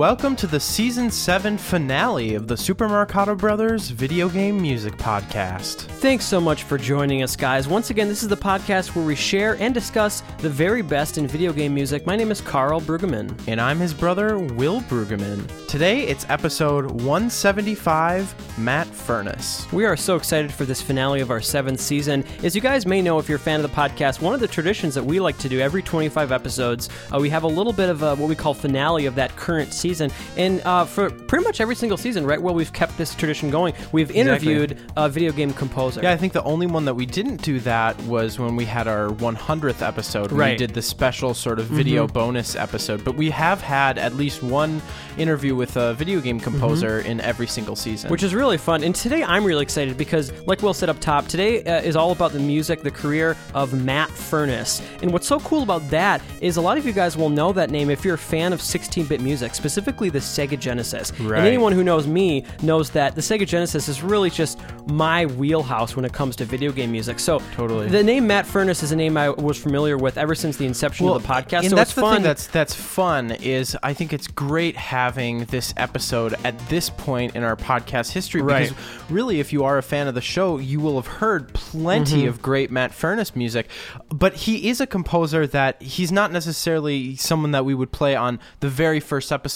Welcome to the season 7 finale of the Super Marcato Brothers video game music podcast. Thanks so much for joining us, guys. Once again, this is the podcast where we share and discuss the very best in video game music. My name is Karl Brueggemann. And I'm his brother, Will Brueggemann. Today, it's episode 175 Matt Furniss. We are so excited for this finale of our seventh season. As you guys may know, if you're a fan of the podcast, one of the traditions that we like to do every 25 episodes, uh, we have a little bit of a, what we call finale of that current season. And uh, for pretty much every single season, right, well, we've kept this tradition going. We've interviewed a video game composer. Yeah, I think the only one that we didn't do that was when we had our 100th episode. when We did the special sort of video bonus episode. But we have had at least one interview with a video game composer in every single season. which is really fun. And today I'm really excited because, like Will said up top, today uh, is all about the music, the career of Matt Furniss. And what's so cool about that is a lot of you guys will know that name if you're a fan of 16-bit music, specifically the Sega Genesis. Right. And anyone who knows me knows that the Sega Genesis is really just my wheelhouse when it comes to video game music. So Totally. the name Matt Furniss is a name I was familiar with ever since the inception of the podcast. And so that's the fun. thing that's that's fun is I think it's great having this episode at this point in our podcast history Right. because really if you are a fan of the show you will have heard plenty Mm-hmm. of great Matt Furniss music but he is a composer that he's not necessarily someone that we would play on the very first episode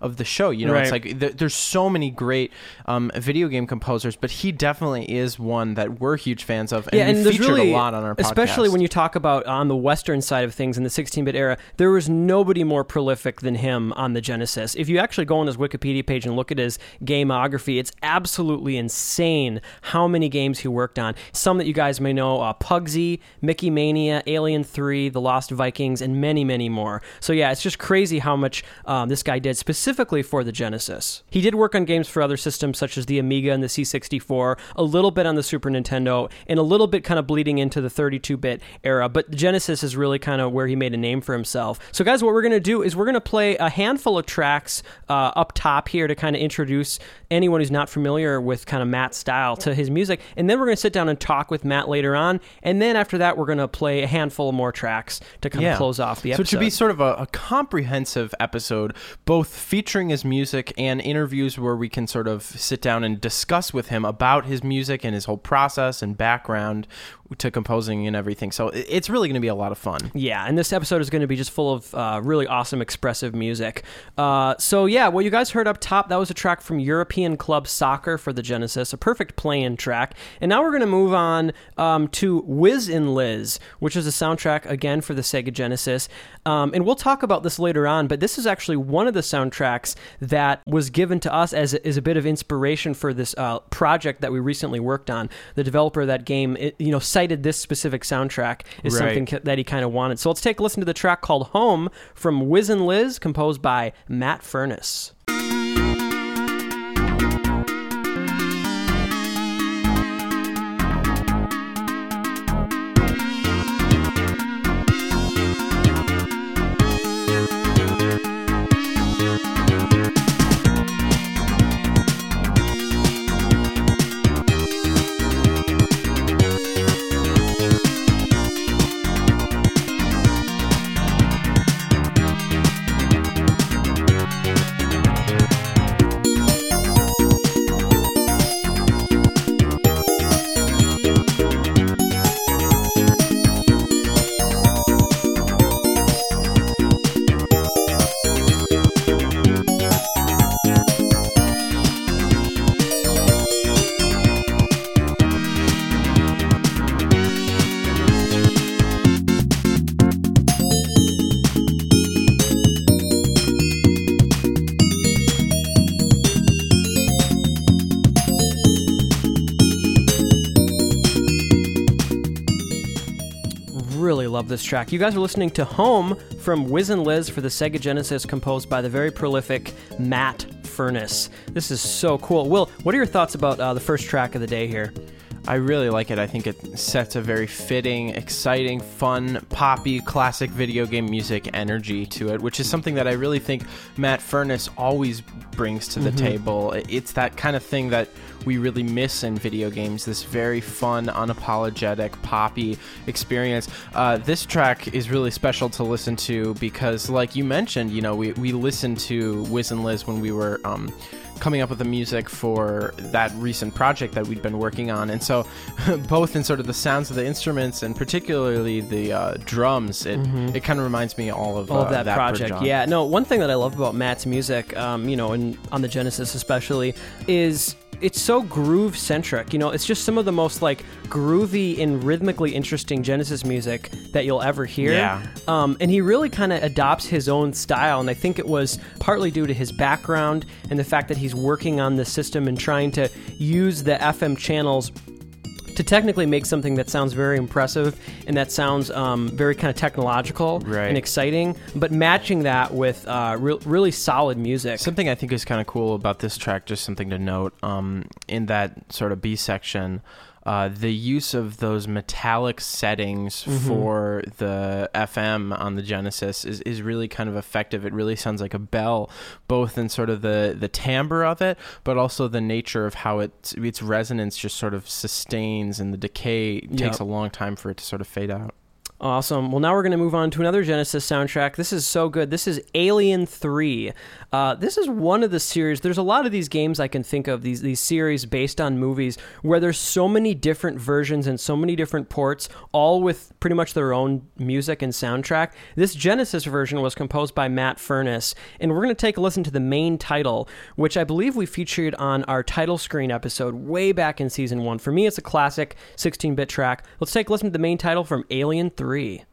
of the show you know it's like th- there's so many great um, video game composers but he definitely is one that we're huge fans of and, yeah, and there's featured really, a lot on our podcast especially when you talk about on the Western side of things in the 16-bit era, there was nobody more prolific than him on the Genesis. If you actually go on his Wikipedia page and look at his gameography, it's absolutely insane how many games he worked on. Some that you guys may know: uh, Pugsy, Mickey Mania, Alien 3, The Lost Vikings, and many, many more. So yeah, it's just crazy how much um, this guy did specifically for the Genesis. He did work on games for other systems such as the Amiga and the C64, a little bit on the Super Nintendo, and a little bit kind of bleeding into the 32-bit era. But the Genesis is really kind of where he made a name for himself. So guys, what we're gonna do is we're gonna play a handful of tracks uh, up top here to kind of introduce anyone who's not familiar with kind of Matt's style to his music, and then we're gonna sit down and talk with Matt later on, and then after that we're gonna play a handful of more tracks to kind of close off the episode. so it should be sort of a, a comprehensive episode, both featuring his music and interviews where we can sort of sit down and discuss with him about his music and his whole process and background to composing and everything. So it's really going to be a lot of fun. Yeah, and this episode is going to be just full of uh, really awesome, expressive music. Uh, so, yeah, what you guys heard up top, that was a track from European Club Soccer for the Genesis, a perfect play in track. And now we're going to move on um, to Wiz 'n' Liz, which is a soundtrack, again, for the Sega Genesis. Um, and we'll talk about this later on, but this is actually one of the soundtracks that was given to us as a, as a bit of inspiration for this uh, project that we recently worked on. The developer of that game, it, you know, cited this specific soundtrack as Right. something that he kind of wanted. So let's take a listen to the track called Home from Wiz and Liz, composed by Matt Furniss. This track. You guys are listening to Home from Wiz and Liz for the Sega Genesis, composed by the very prolific Matt Furniss. This is so cool. Will, what are your thoughts about uh, the first track of the day here? I really like it. I think it sets a very fitting, exciting, fun, poppy, classic video game music energy to it, which is something that I really think Matt Furniss always brings to the Mm-hmm. table. It's that kind of thing that we really miss in video games this very fun, unapologetic, poppy experience. Uh, this track is really special to listen to because, like you mentioned, you know, we, we listened to Wiz and Liz when we were. Um, coming up with the music for that recent project that we'd been working on and so both in sort of the sounds of the instruments and particularly the uh, drums it, it kind of reminds me all of, Mm-hmm. all uh, of that, project. Yeah, no. One thing that I love about Matt's music, um, you know, and on the Genesis especially, is it's so groove centric. You know, it's just some of the most like groovy and rhythmically interesting Genesis music that you'll ever hear. Yeah. Um, and he really kind of adopts his own style, and I think it was partly due to his background and the fact that he's working on the system and trying to use the FM channels to technically make something that sounds very impressive and that sounds um, very kind of technological Right. and exciting, but matching that with uh, re- really solid music. Something I think is kind of cool about this track, just something to note, um, in that sort of B section, uh, the use of those metallic settings Mm-hmm. for the FM on the Genesis is, is really kind of effective. It really sounds like a bell, both in sort of the, the timbre of it, but also the nature of how it, its resonance just sort of sustains and the decay takes Yep. a long time for it to sort of fade out. Awesome. Well, now we're going to move on to another Genesis soundtrack. This is so good. This is Alien 3. Uh, this is one of the series. There's a lot of these games I can think of, these, these series based on movies, where there's so many different versions and so many different ports, all with pretty much their own music and soundtrack. This Genesis version was composed by Matt Furniss, and we're going to take a listen to the main title, which I believe we featured on our title screen episode way back in season one. For me, it's a classic 16 bit track. Let's take a listen to the main title from Alien 3.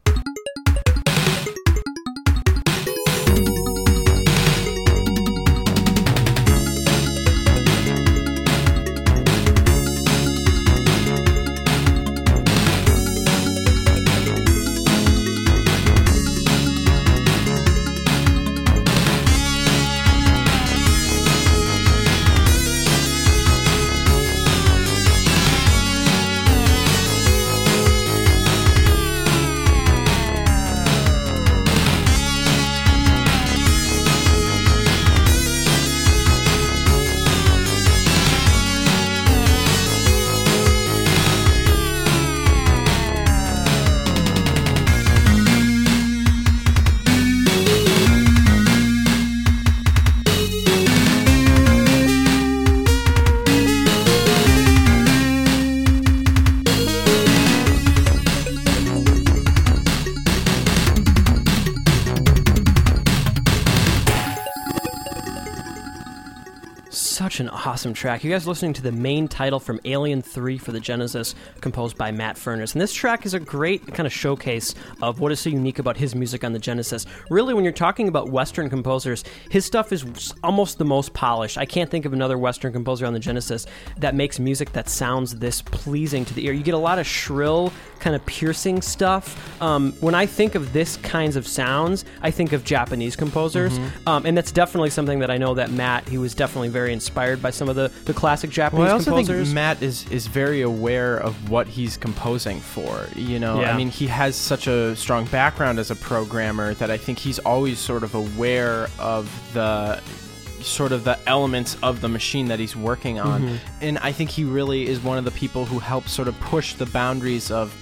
Such an awesome track. You guys are listening to the main title from Alien 3 for the Genesis, composed by Matt Furniss. And this track is a great kind of showcase of what is so unique about his music on the Genesis. Really, when you're talking about Western composers, his stuff is almost the most polished. I can't think of another Western composer on the Genesis that makes music that sounds this pleasing to the ear. You get a lot of shrill, kind of piercing stuff. Um, when I think of this kinds of sounds, I think of Japanese composers. Um, and that's definitely something that I know that Matt, he was definitely very inspired by some of the, the classic Japanese Well, I also composers. think Matt is is very aware of what he's composing for. You know, Yeah. I mean, he has such a strong background as a programmer that I think he's always sort of aware of the sort of the elements of the machine that he's working on. Mm-hmm. And I think he really is one of the people who helps sort of push the boundaries of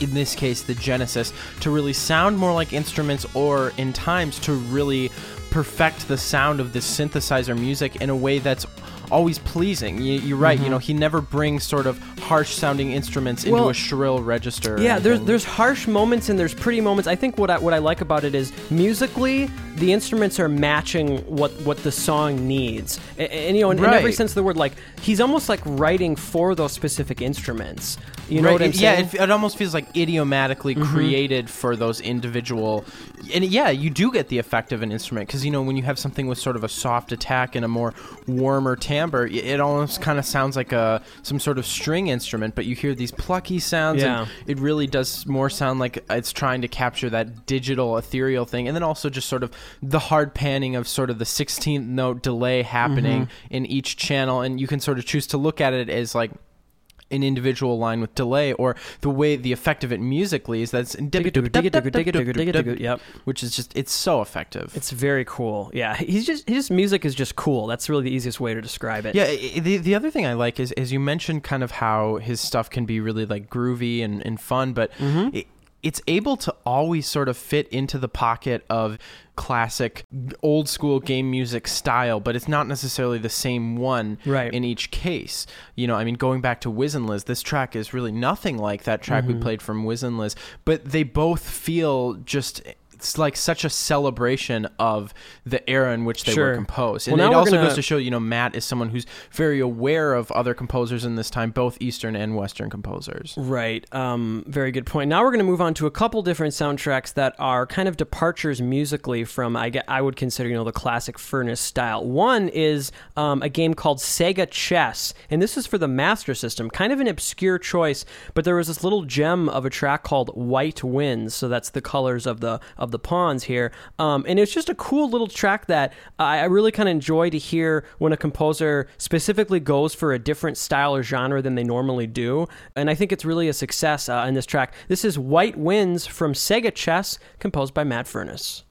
in this case the Genesis to really sound more like instruments or in times to really perfect the sound of this synthesizer music in a way that's always pleasing. You, you're right. You know, he never brings sort of harsh sounding instruments into Mm-hmm. Well, a shrill register. Yeah, there's there's harsh moments and there's pretty moments. I think what I what I like about it is musically the instruments are matching what what the song needs, and, and, you know, in, in every sense of the word, like he's almost like writing for those specific instruments. You know Right, what I'm yeah, saying? Mm-hmm. it, it almost feels like idiomatically created for those individual. And yeah, you do get the effect of an instrument because you know when you have something with sort of a soft attack and a more warmer timbre, it almost kind of sounds like a some sort of string instrument. But you hear these plucky sounds, Yeah. and it really does more sound like it's trying to capture that digital ethereal thing. And then also just sort of the hard panning of sort of the 16th note delay happening Mm-hmm. in each channel, and you can sort of choose to look at it as like an individual line with delay or the way the effect of it musically is that's Yep. which is just it's so effective It's very cool. Yeah, he's just his music is just cool. That's really the easiest way to describe it. yeah the, the other thing i like is as you mentioned kind of how his stuff can be really like groovy and, and fun but Mm-hmm. it, it's able to always sort of fit into the pocket of classic old school game music style but it's not necessarily the same one Right. in each case you know i mean going back to wiz and liz this track is really nothing like that track Mm-hmm. we played from wiz and liz but they both feel just it's like such a celebration of the era in which they Sure. were composed and now it also gonna- goes to show you know matt is someone who's very aware of other composers in this time both eastern and western composers Right. Um, very good point. Now we're going to move on to a couple different soundtracks that are kind of departures musically from I get I would consider you know the classic Furniss style. One is um, a game called Sega Chess, and this is for the Master System. Kind of an obscure choice, but there was this little gem of a track called White Winds. So that's the colors of the of the pawns here, um, and it's just a cool little track that I, I really kind of enjoy to hear when a composer specifically goes for a different style or genre than they normally do. And I think it's really a success uh, in this track. This is White Winds from Sega Chess, composed by Matt Furniss.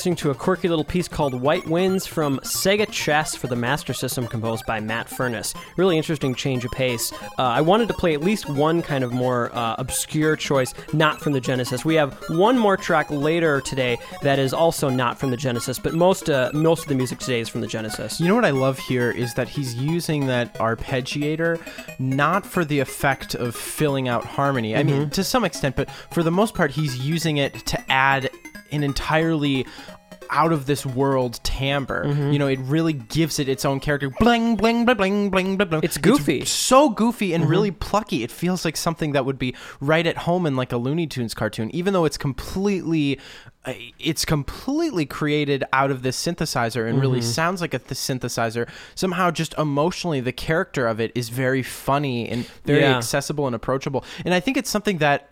Listening to a quirky little piece called White Winds from Sega Chess for the Master System, composed by Matt Furniss. Really interesting change of pace. Uh, I wanted to play at least one kind of more uh, obscure choice, not from the Genesis. We have one more track later today that is also not from the Genesis, but most uh, most of the music today is from the Genesis. You know what I love here is that he's using that arpeggiator not for the effect of filling out harmony. I Mm-hmm. mean, to some extent, but for the most part, he's using it to add an entirely out of this world timbre. Mm-hmm. You know, it really gives it its own character. Bling, bling, bling, bling, bling, bling, bling. It's goofy. Mm-hmm. so goofy and really plucky. It feels like something that would be right at home in like a Looney Tunes cartoon, even though it's completely. uh, It's completely created out of this synthesizer and Mm-hmm. really sounds like a th- synthesizer. Somehow, just emotionally, the character of it is very funny and very Yeah. accessible and approachable. And I think it's something that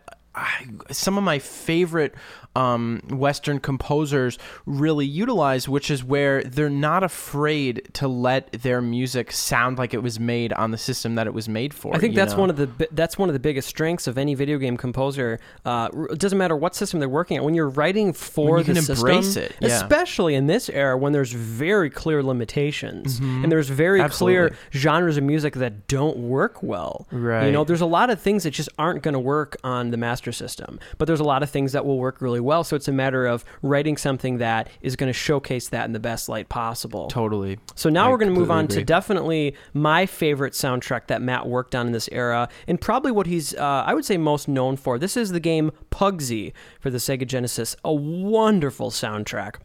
some of my favorite um, Western composers really utilize, which is where they're not afraid to let their music sound like it was made on the system that it was made for. I think that's know? one of the that's one of the biggest strengths of any video game composer. Uh, it doesn't matter what system they're working at. When you're writing for When you the can embrace system, it, yeah. especially in this era when there's very clear limitations and there's very clear Mm-hmm. Genres of music that don't work well. Right. You know, there's a lot of things that just aren't going to work on the master system, but there's a lot of things that will work really well. So it's a matter of writing something that is going to showcase that in the best light possible. totally. So now I we're going to move on to definitely my favorite soundtrack that Matt worked on in this era, and probably what he's, uh, I would say, most known for. This is the game Pugsy for the Sega Genesis. A wonderful soundtrack.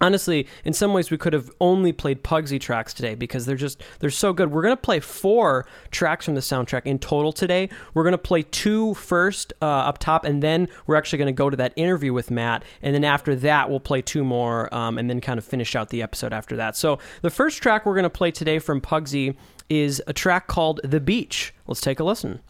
Honestly, in some ways, we could have only played Pugsy tracks today because they're just they're so good. We're gonna play four tracks from the soundtrack in total today. We're gonna play two first uh, up top, and then we're actually gonna go to that interview with Matt, and then after that, we'll play two more, um, and then kind of finish out the episode after that. So the first track we're gonna play today from Pugsy is a track called "The Beach." Let's take a listen.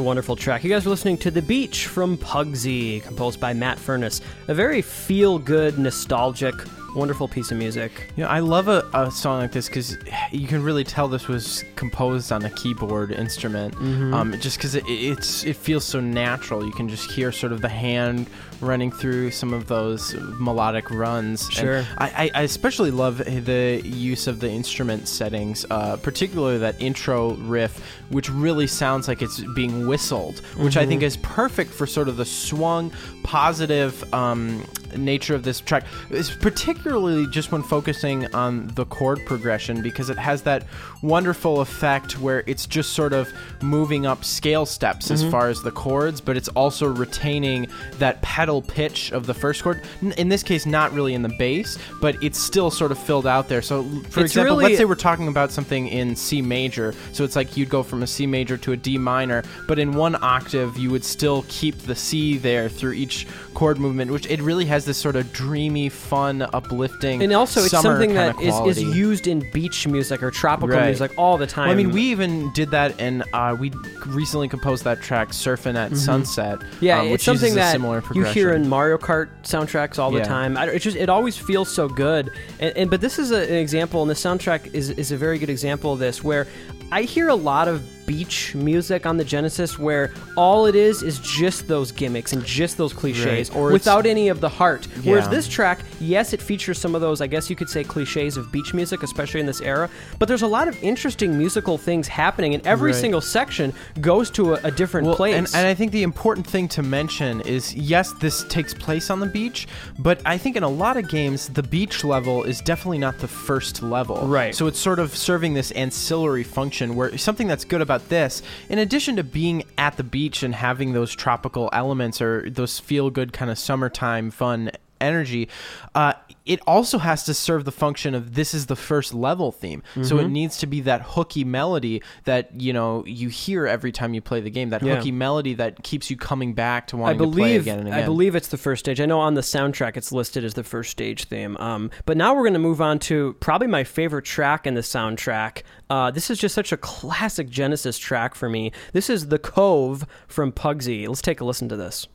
A wonderful track. You guys are listening to The Beach from Pugsy, composed by Matt Furniss. A very feel good, nostalgic, wonderful piece of music. You know, I love a, a song like this because you can really tell this was composed on a keyboard instrument. Mm-hmm. Um, just because it, it's it feels so natural. You can just hear sort of the hand running through some of those melodic runs. And Sure. I, I, I especially love the use of the instrument settings, uh, particularly that intro riff, which really sounds like it's being whistled, which I Mm-hmm. think is perfect for sort of the swung, positive um, nature of this track. is particularly just when focusing on the chord progression because it has that wonderful effect where it's just sort of moving up scale steps as mm-hmm. far as the chords, but it's also retaining that pedal pitch of the first chord. In this case, not really in the bass, but it's still sort of filled out there. So, for It's example, really- let's say we're talking about something in C major. So it's like you'd go from a C major to a D minor, but in one octave, you would still keep the C there through each chord movement, which it really has this sort of dreamy, fun, uplifting. And also, it's something that is, is used in beach music or tropical Right. music all the time. Well, I mean, we even did that, and uh, we recently composed that track "Surfing at Sunset." Mm-hmm. Yeah, um, it's something that you hear in Mario Kart soundtracks all the Yeah. time. I, it just it always feels so good. And, and but this is a, an example, and the soundtrack is is a very good example of this, where I hear a lot of beach music on the Genesis where all it is is just those gimmicks and just those cliches Right. Or without any of the heart. Whereas this track, yes, it features some of those, I guess you could say, cliches of beach music, especially in this era. But there's a lot of interesting musical things happening, and every Right. single section goes to a, a different Well, place. And, and I think the important thing to mention is yes, this takes place on the beach, but I think in a lot of games, the beach level is definitely not the first level. Right. So it's sort of serving this ancillary function where something that's good about this, in addition to being at the beach and having those tropical elements or those feel good kind of summertime fun energy, uh, it also has to serve the function of this is the first level theme. So Mm-hmm. it needs to be that hooky melody that you know you hear every time you play the game. That Yeah. hooky melody that keeps you coming back to wanting to play again and again. I believe it's the first stage. I know on the soundtrack it's listed as the first stage theme. Um, but now we're going to move on to probably my favorite track in the soundtrack. Uh, this is just such a classic Genesis track for me. This is "The Cove" from Pugsy. Let's take a listen to. This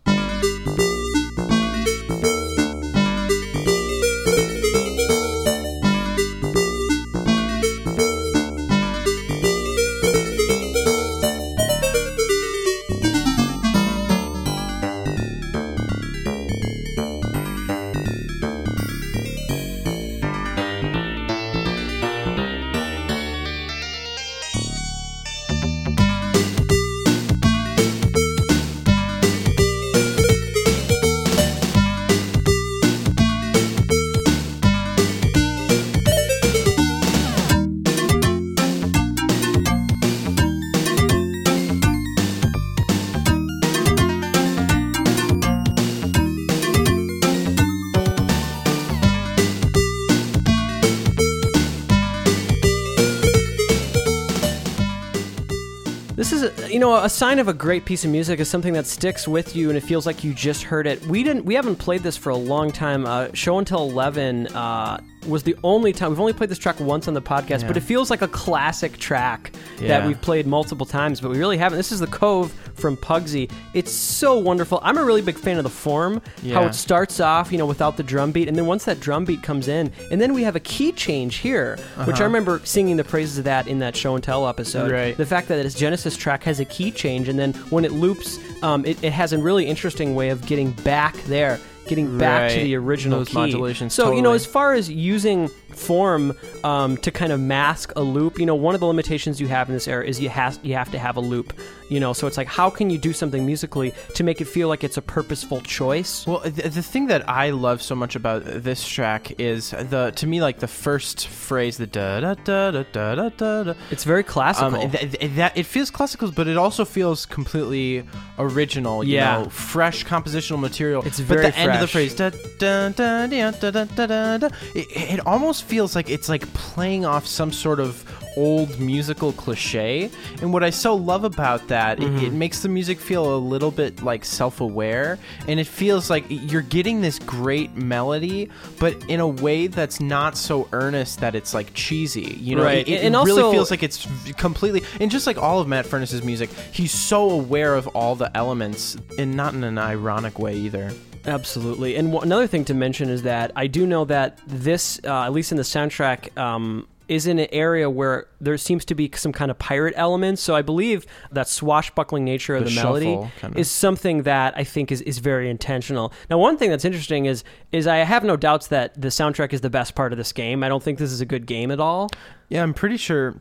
a sign of a great piece of music is something that sticks with you and it feels like you just heard it. We didn't, we haven't played this for a long time. Uh, Show and Tell eleven uh, was the only time we've only played this track once on the podcast, Yeah. but it feels like a classic track that we've played multiple times, but we really haven't. This is the Cove from Pugsy. It's so wonderful. I'm a really big fan of the form, how it starts off, you know, without the drum beat, and then once that drum beat comes in, and then we have a key change here, which I remember singing the praises of that in that show and tell episode. Right. The fact that this Genesis track has a key change, and then when it loops, um, it, it has a really interesting way of getting back there, getting back to Right. the original Those key. modulations, So you know, totally. as far as using form um, to kind of mask a loop, you know, one of the limitations you have in this era is you have you have to have a loop you know so it's like how can you do something musically to make it feel like it's a purposeful choice well th- the thing that i love so much about this track is the to me like the first phrase the da da da da da da da, it's very classical um, th- th- that it feels classical but it also feels completely original yeah. Know, fresh compositional material it's very but the fresh. end of the phrase da da da da da da da, da it, it almost feels like it's like playing off some sort of old musical cliche. And what I so love about that, it, it makes the music feel a little bit like self-aware, and it feels like you're getting this great melody, but in a way that's not so earnest that it's like cheesy. You know, Right. it, it And really also- feels like it's completely and just like all of Matt Furniss's music, he's so aware of all the elements, and not in an ironic way either. Absolutely. And w- another thing to mention is that I do know that this, uh, at least in the soundtrack, um, is in an area where there seems to be some kind of pirate elements. So I believe that swashbuckling nature of The the, melody kinda. is something that I think is, is very intentional. Now, one thing that's interesting is is I have no doubts that the soundtrack is the best part of this game. I don't think this is a good game at all. Yeah, I'm pretty sure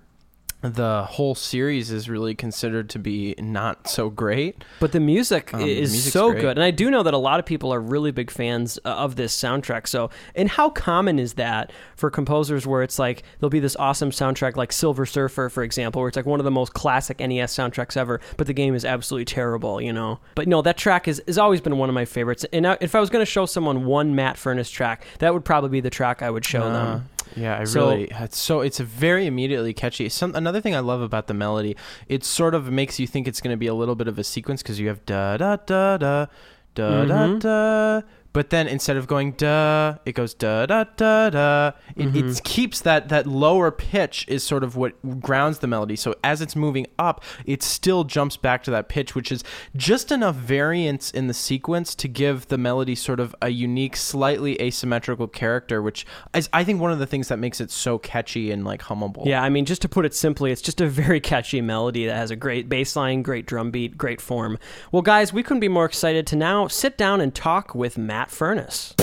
the whole series is really considered to be not so great. But the music Um, is music's so great. good, and I do know that a lot of people are really big fans uh, of this soundtrack. So, and how common is that for composers, where it's like there'll be this awesome soundtrack, like Silver Surfer, for example, where it's like one of the most classic NES soundtracks ever, but the game is absolutely terrible, you know? But no, that track is has always been one of my favorites. And I, if I was going to show someone one Matt Furniss track, that would probably be the track I would show Uh, them. Yeah, I So- really. It's so it's a very immediately catchy. Some another thing I love about the melody, it sort of makes you think it's going to be a little bit of a sequence because you have da da da da da da Mhm. da. But then instead of going da, it goes da da da da. It, Mm-hmm. it keeps that that lower pitch is sort of what grounds the melody. So as it's moving up, it still jumps back to that pitch, which is just enough variance in the sequence to give the melody sort of a unique, slightly asymmetrical character, which is I think one of the things that makes it so catchy and like hummable. Yeah, I mean, just to put it simply, it's just a very catchy melody that has a great bass line, great drum beat, great form. Well, guys, we couldn't be more excited to now sit down and talk with Matt Furniss.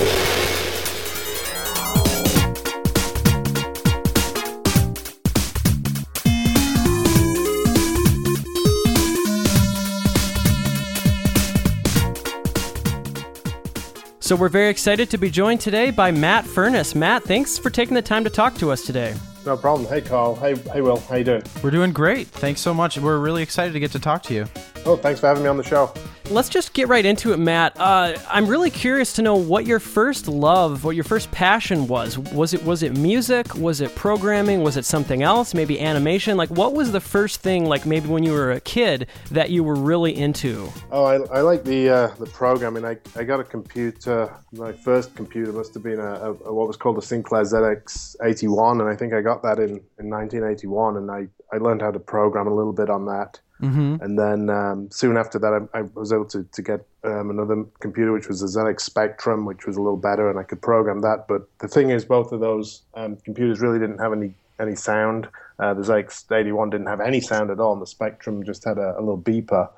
So we're very excited to be joined today by Matt Furniss. Matt, thanks for taking the time to talk to us today. No problem. Hey, Karl. Hey, hey, Will. How you doing? We're doing great. Thanks so much. We're really excited to get to talk to you. Oh, thanks for having me on the show. Let's just get right into it, Matt. Uh, I'm really curious to know what your first love, what your first passion was. Was it was it music? Was it programming? Was it something else? Maybe animation? Like, what was the first thing, like maybe when you were a kid, that you were really into? Oh, I, I like the uh, the programming. I, I got a computer. My first computer must have been a, a, a what was called a Sinclair ZX81, and I think I got that in, in 1981. And I, I learned how to program a little bit on that. Mm-hmm. And then um, soon after that, I, I was able to, to get um, another computer, which was a ZX Spectrum, which was a little better, and I could program that. But the thing is, both of those um, computers really didn't have any any sound. Uh, the ZX81 didn't have any sound at all, and the Spectrum just had a, a little beeper.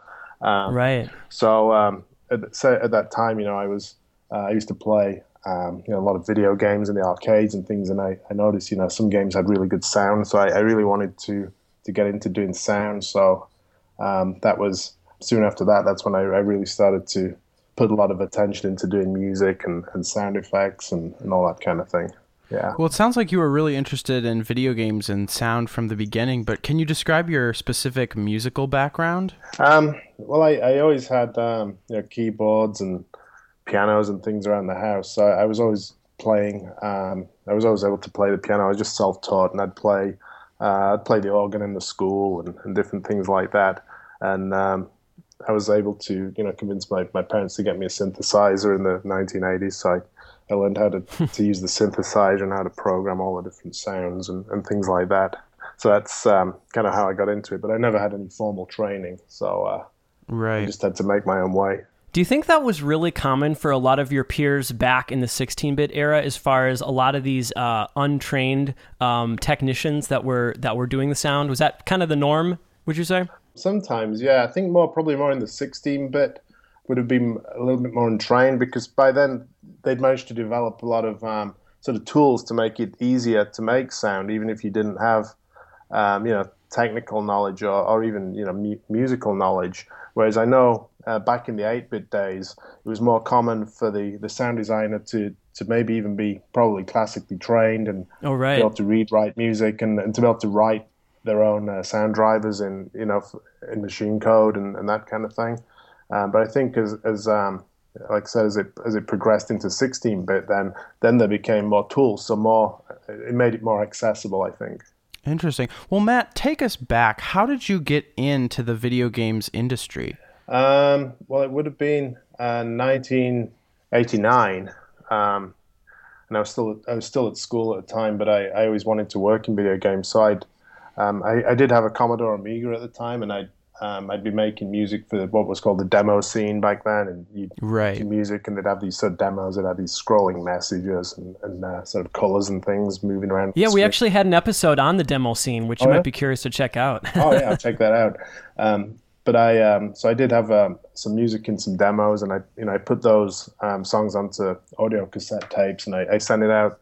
Um, Right. so, um, at, so at that time, you know, I was uh, I used to play um, you know a lot of video games in the arcades and things, and I, I noticed you know some games had really good sound, so I, I really wanted to to get into doing sound. So um, that was soon after that. That's when I, I really started to put a lot of attention into doing music and, and sound effects and, and all that kind of thing. Yeah. Well, it sounds like you were really interested in video games and sound from the beginning, but can you describe your specific musical background? Um, well, I, I always had um, you know keyboards and pianos and things around the house. So I was always playing. Um, I was always able to play the piano. I was just self-taught, and I'd play. Uh, I'd play the organ in the school and, and different things like that. And um, I was able to, you know, convince my, my parents to get me a synthesizer in the 1980s. So I, I learned how to, to use the synthesizer and how to program all the different sounds and, and things like that. So that's um, kind of how I got into it. But I never had any formal training. So uh, I just had to make my own way. Do you think that was really common for a lot of your peers back in the 16-bit era, as far as a lot of these uh, untrained um, technicians that were that were doing the sound? Was that kind of the norm? Would you say? Sometimes, yeah. I think more probably more in the 16-bit would have been a little bit more untrained because by then they'd managed to develop a lot of um, sort of tools to make it easier to make sound, even if you didn't have, um, you know, technical knowledge or, or even you know mu- musical knowledge. Whereas I know uh, back in the 8-bit days, it was more common for the, the sound designer to to maybe even be probably classically trained and Oh, be able to read write music and, and to be able to write their own uh, sound drivers in you know in machine code and, and that kind of thing. Um, but I think as as um, like I said, as it as it progressed into 16-bit, then then there became more tools, so more it made it more accessible. I think. Interesting. Well, Matt, take us back. How did you get into the video games industry? Um, well, it would have been uh, 1989, um, and I was still I was still at school at the time. But I, I always wanted to work in video games, so I'd um, I, I, did have a Commodore Amiga at the time, and I'd um, I'd be making music for what was called the demo scene back then, and you'd right. do music, and they'd have these sort of demos that had these scrolling messages and, and uh, sort of colors and things moving around. Yeah, we actually had an episode on the demo scene, which you oh, might yeah? be curious to check out. oh yeah, I'll check that out. Um, but I um, so I did have um, some music in some demos, and I you know I put those um, songs onto audio cassette tapes, and I, I sent it out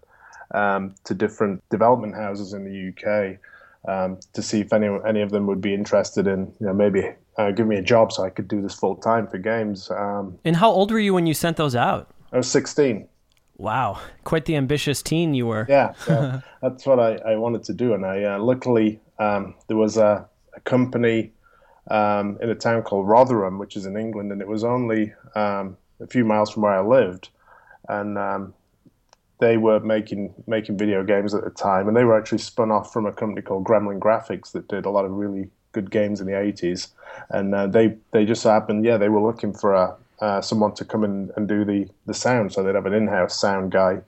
um, to different development houses in the UK um, to see if any any of them would be interested in you know maybe uh, give me a job so I could do this full time for games. Um, and how old were you when you sent those out? I was sixteen. Wow, quite the ambitious teen you were. Yeah, so that's what I, I wanted to do, and I uh, luckily um, there was a, a company um, in a town called Rotherham, which is in England, and it was only um, a few miles from where I lived, and um, they were making making video games at the time, and they were actually spun off from a company called Gremlin Graphics that did a lot of really good games in the 80s, and uh, they they just happened, yeah, they were looking for a uh, someone to come in and do the the sound, so they'd have an in-house sound guy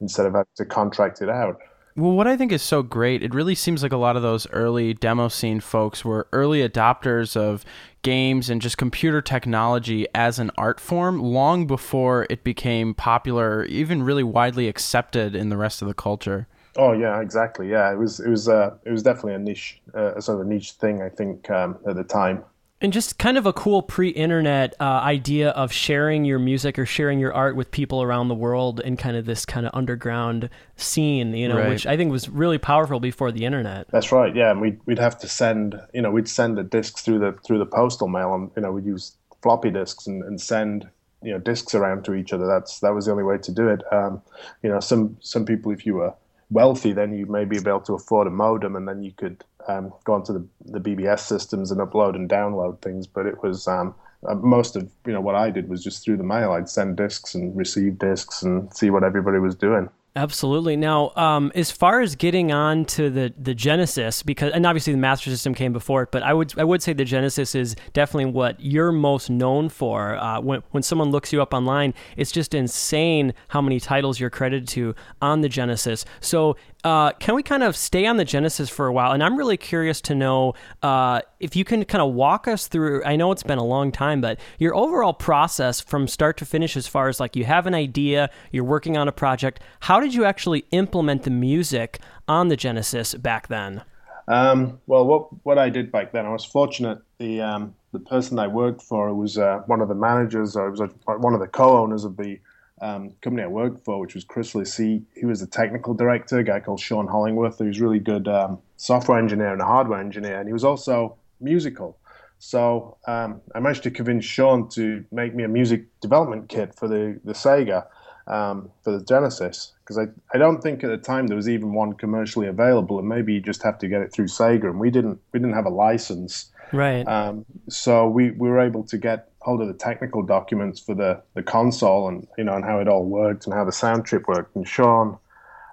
instead of having to contract it out. Well, what I think is so great, it really seems like a lot of those early demo scene folks were early adopters of games and just computer technology as an art form long before it became popular, even really widely accepted in the rest of the culture. Oh yeah, exactly. Yeah, it was it was uh, it was definitely a niche, uh, sort of a niche thing. I think um, at the time. And just kind of a cool pre-internet uh, idea of sharing your music or sharing your art with people around the world in kind of this kind of underground scene, you know, right. which I think was really powerful before the internet. That's right. Yeah, and we'd we'd have to send, you know, we'd send the discs through the through the postal mail, and you know, we'd use floppy disks and, and send you know discs around to each other. That's that was the only way to do it. Um, you know, some some people, if you were wealthy, then you may be able to afford a modem, and then you could um, go onto the, the BBS systems and upload and download things. But it was um, uh, most of you know what I did was just through the mail. I'd send discs and receive discs and see what everybody was doing. Absolutely. Now, um, as far as getting on to the, the Genesis, because and obviously the Master System came before it, but I would I would say the Genesis is definitely what you're most known for. Uh, when when someone looks you up online, it's just insane how many titles you're credited to on the Genesis. So uh, can we kind of stay on the Genesis for a while? And I'm really curious to know uh, if you can kind of walk us through. I know it's been a long time, but your overall process from start to finish, as far as like you have an idea, you're working on a project. How did you actually implement the music on the Genesis back then? Um, well, what what I did back then, I was fortunate. The um, the person I worked for was uh, one of the managers, or was one of the co-owners of the um, company I worked for, which was Krisalis, he, he was a technical director, a guy called Shaun Hollingworth, who was really good um, software engineer and a hardware engineer, and he was also musical. So um, I managed to convince Shaun to make me a music development kit for the, the Sega, um, for the Genesis, because I, I don't think at the time there was even one commercially available, and maybe you just have to get it through Sega, and we didn't we didn't have a license. Right. Um, so we, we were able to get hold of the technical documents for the, the console and you know and how it all worked and how the sound chip worked. And Shaun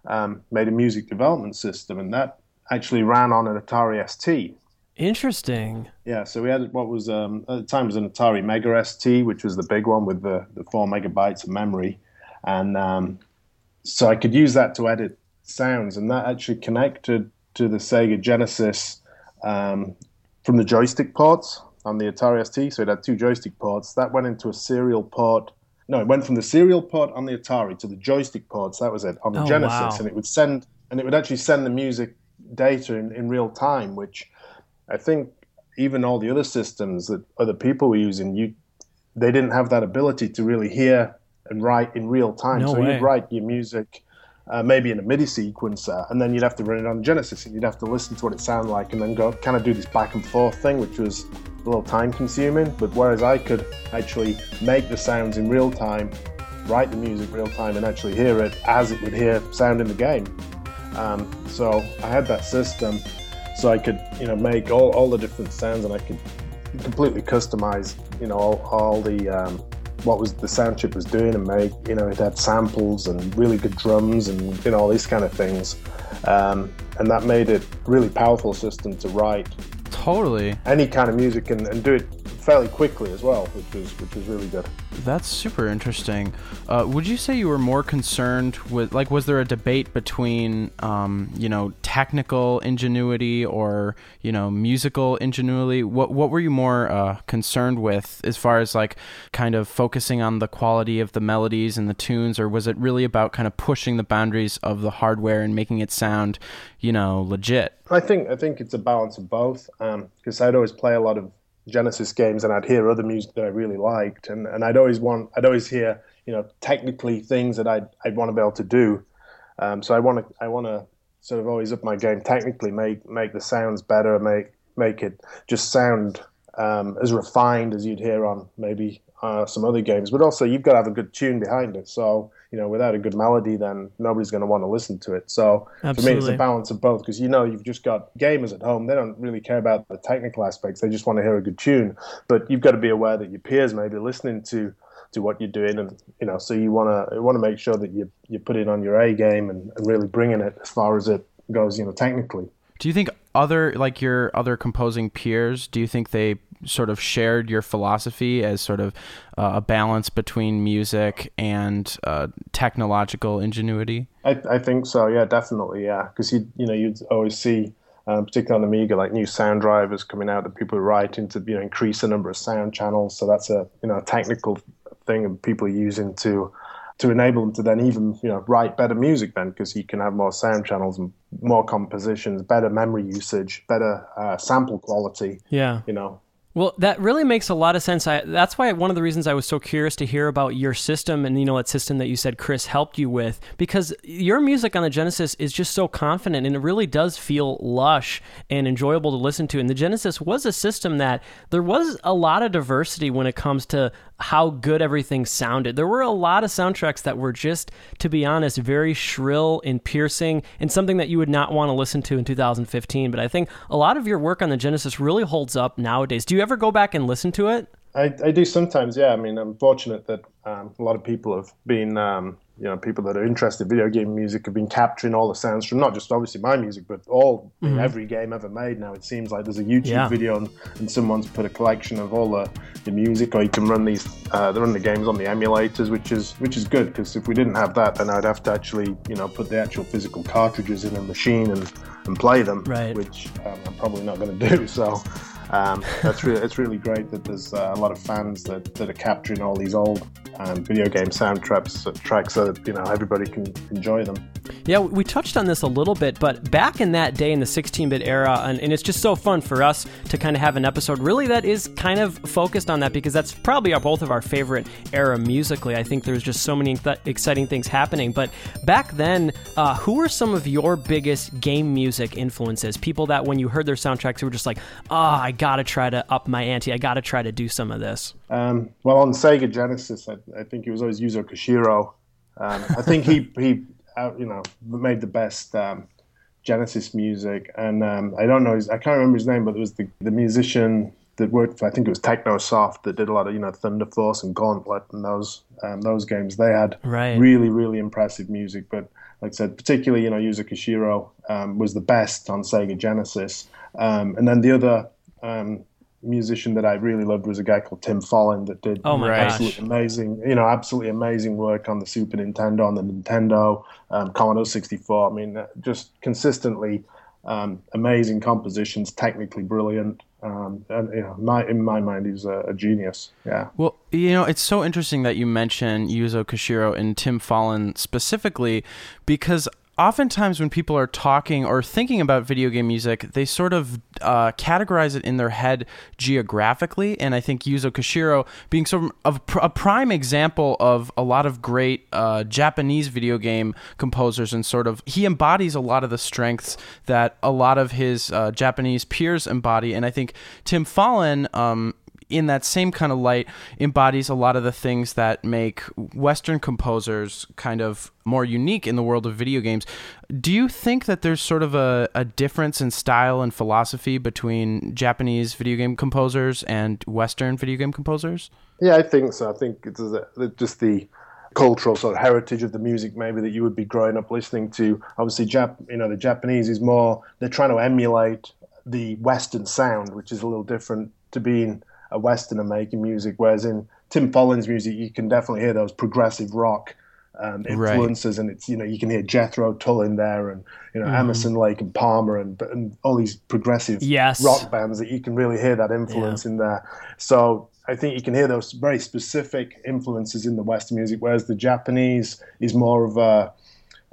um, made a music development system, and that actually ran on an Atari ST. Interesting. Yeah, so we had what was um, at the time was an Atari Mega ST, which was the big one with the, the four megabytes of memory, and um, so I could use that to edit sounds, and that actually connected to the Sega Genesis um, from the joystick ports on the Atari ST. So it had two joystick ports. That went into a serial port. No, it went from the serial port on the Atari to the joystick ports. That was it on the oh, Genesis, wow. and it would send and it would actually send the music data in, in real time, which I think even all the other systems that other people were using, you they didn't have that ability to really hear and write in real time. No so way. you'd write your music uh, maybe in a MIDI sequencer, and then you'd have to run it on Genesis, and you'd have to listen to what it sounded like, and then go kind of do this back and forth thing, which was a little time consuming. But whereas I could actually make the sounds in real time, write the music real time, and actually hear it as it would hear sound in the game. Um, so I had that system, so I could you know make all, all the different sounds, and I could completely customize you know all, all the um, what was the sound chip was doing and make you know it had samples and really good drums and you know all these kind of things um, and that made it really powerful system to write Totally. any kind of music and, and do it fairly quickly as well, which was which was really good. That's super interesting. Uh, would you say you were more concerned with, like, was there a debate between, um, you know, technical ingenuity or, you know, musical ingenuity? What What were you more uh, concerned with as far as like kind of focusing on the quality of the melodies and the tunes, or was it really about kind of pushing the boundaries of the hardware and making it sound, you know, legit? I think I think it's a balance of both because I'd always play a lot of Genesis games and I'd hear other music that I really liked and, and I'd always want I'd always hear you know technically things that I'd I'd want to be able to do. Um, so I want to I want to sort of always up my game technically, make make the sounds better, make make it just sound um, as refined as you'd hear on maybe uh, some other games. But also you've got to have a good tune behind it. So you know without a good melody, then nobody's going to want to listen to it. So for me, it's a balance of both because you know you've just got gamers at home. They don't really care about the technical aspects. They just want to hear a good tune. But you've got to be aware that your peers may be listening to to what you're doing, and you know, so you want to want to make sure that you you put it on your A game and, and really bringing it as far as it goes, you know, technically. Do you think other like your other composing peers? Do you think they sort of shared your philosophy as sort of uh, a balance between music and uh, technological ingenuity? I, I think so. Yeah, definitely. Yeah, because you you know you'd always see, um, particularly on Amiga, like new sound drivers coming out that people are writing to you know increase the number of sound channels. So that's a you know a technical thing and people are using to to enable them to then even you know write better music then because you can have more sound channels and more compositions, better memory usage, better uh, sample quality. Yeah. You know, Well, that really makes a lot of sense. I, that's why one of the reasons I was so curious to hear about your system and you know that system that you said Chris helped you with because your music on the Genesis is just so confident and it really does feel lush and enjoyable to listen to. And the Genesis was a system that there was a lot of diversity when it comes to how good everything sounded. There were a lot of soundtracks that were just, to be honest, very shrill and piercing and something that you would not want to listen to in 2015. But I think a lot of your work on the Genesis really holds up nowadays. Do you ever go back and listen to it? I, I do sometimes, yeah. I mean, I'm fortunate that um, a lot of people have been, um, you know, people that are interested in video game music have been capturing all the sounds from not just obviously my music, but all in every game ever made. Now it seems like there's a YouTube Yeah. video and, and someone's put a collection of all the, the music, or you can run these, uh, they run the games on the emulators, which is which is good because if we didn't have that, then I'd have to actually, you know, put the actual physical cartridges in a machine and, and play them, Right. which um, I'm probably not going to do. So. Um, that's really it's really great that there's uh, a lot of fans that, that are capturing all these old um, video game soundtracks uh, tracks so that you know everybody can enjoy them. Yeah, we touched on this a little bit, but back in that day in the 16 bit era, and, and it's just so fun for us to kind of have an episode really that is kind of focused on that because that's probably our, both of our favorite era musically. I think there's just so many th- exciting things happening. But back then, uh, who were some of your biggest game music influences? People that when you heard their soundtracks, you were just like, ah, I gotta try to up my ante. I gotta try to do some of this. Um, well, on Sega Genesis, I, I think it was always Yuzo Koshiro. Um, I think he he uh, you know made the best um, Genesis music, and um, I don't know his, I can't remember his name, but it was the the musician that worked for I think it was Technosoft that did a lot of you know Thunder Force and Gauntlet and those um, those games. They had Right. really really impressive music, but like I said, particularly you know Yuzo Koshiro um, was the best on Sega Genesis, um, and then the other um, musician that I really loved was a guy called Tim Follin that did Oh my gosh. amazing, you know, absolutely amazing work on the Super Nintendo, on the Nintendo, um, Commodore 64. I mean, uh, just consistently um, amazing compositions, technically brilliant. Um, and you know, my, in my mind, he's a, a genius. Yeah. Well, you know, it's so interesting that you mention Yuzo Koshiro and Tim Follin specifically because oftentimes when people are talking or thinking about video game music, they sort of uh, categorize it in their head geographically. And I think Yuzo Koshiro being sort of a, pr- a prime example of a lot of great uh, Japanese video game composers and sort of he embodies a lot of the strengths that a lot of his uh, Japanese peers embody. And I think Tim Follin, um, in that same kind of light embodies a lot of the things that make western composers kind of more unique in the world of video games do you think that there's sort of a, a difference in style and philosophy between japanese video game composers and western video game composers Yeah, I think so. I think it's just the cultural sort of heritage of the music maybe that you would be growing up listening to. Obviously, Jap, you know, the Japanese is more they're trying to emulate the Western sound, which is a little different to being a Westerner making music. Whereas in Tim Follin's music, you can definitely hear those progressive rock um, influences, right. and it's you know you can hear Jethro Tull in there, and you know mm. Emerson Lake and Palmer, and and all these progressive yes. rock bands that you can really hear that influence yeah. in there. So I think you can hear those very specific influences in the Western music, whereas the Japanese is more of a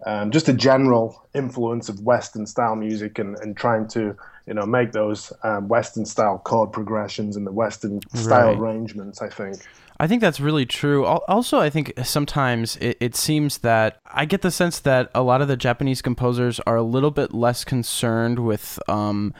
um, just a general influence of Western style music and, and trying to you know make those um, Western style chord progressions and the Western style right. arrangements. I think. I think that's really true. Also, I think sometimes it, it, seems that I get the sense that a lot of the Japanese composers are a little bit less concerned with. Um,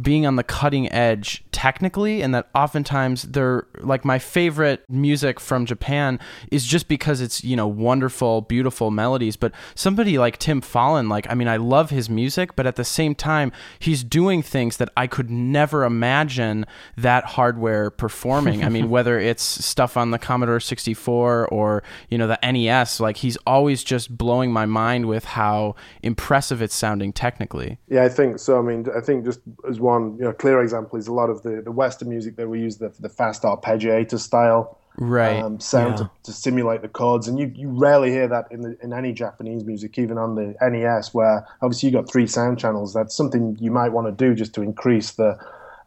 being on the cutting edge technically and that oftentimes they're like my favorite music from Japan is just because it's you know wonderful beautiful melodies. But somebody like Tim Follin like I mean I love his music but at the same time he's doing things that I could never imagine that hardware performing. I mean whether it's stuff on the Commodore 64 or you know the NES like he's always just blowing my mind with how impressive it's sounding technically. Yeah I think so. I mean I think just as one you know clear example is a lot of the, the Western music that we use the the fast arpeggiator style right um, sound yeah. to, to, simulate the chords, and you, you rarely hear that in the, in any Japanese music, even on the NES, where obviously you got three sound channels. That's something you might want to do just to increase the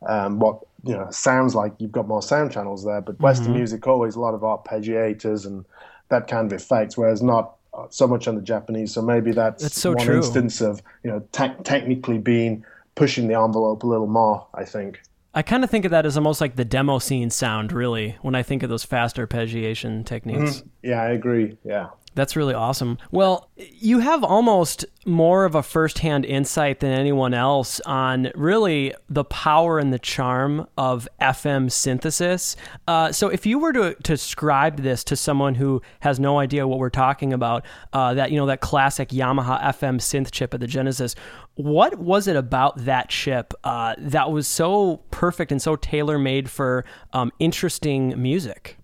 um, what you know sounds like you've got more sound channels there. But Western mm-hmm. music always a lot of arpeggiators and that kind of effects, whereas not so much on the Japanese. So maybe that's, that's so one true. instance of you know te- technically being pushing the envelope a little more. I think. I kind of think of that as almost like the demo scene sound, really, when I think of those fast arpeggiation techniques. Mm-hmm. Yeah, I agree. Yeah. That's really awesome. Well, you have almost more of a firsthand insight than anyone else on really the power and the charm of FM synthesis. Uh, so, if you were to, to describe this to someone who has no idea what we're talking about, uh, that you know that classic Yamaha FM synth chip at the Genesis, what was it about that chip uh, that was so perfect and so tailor made for um, interesting music?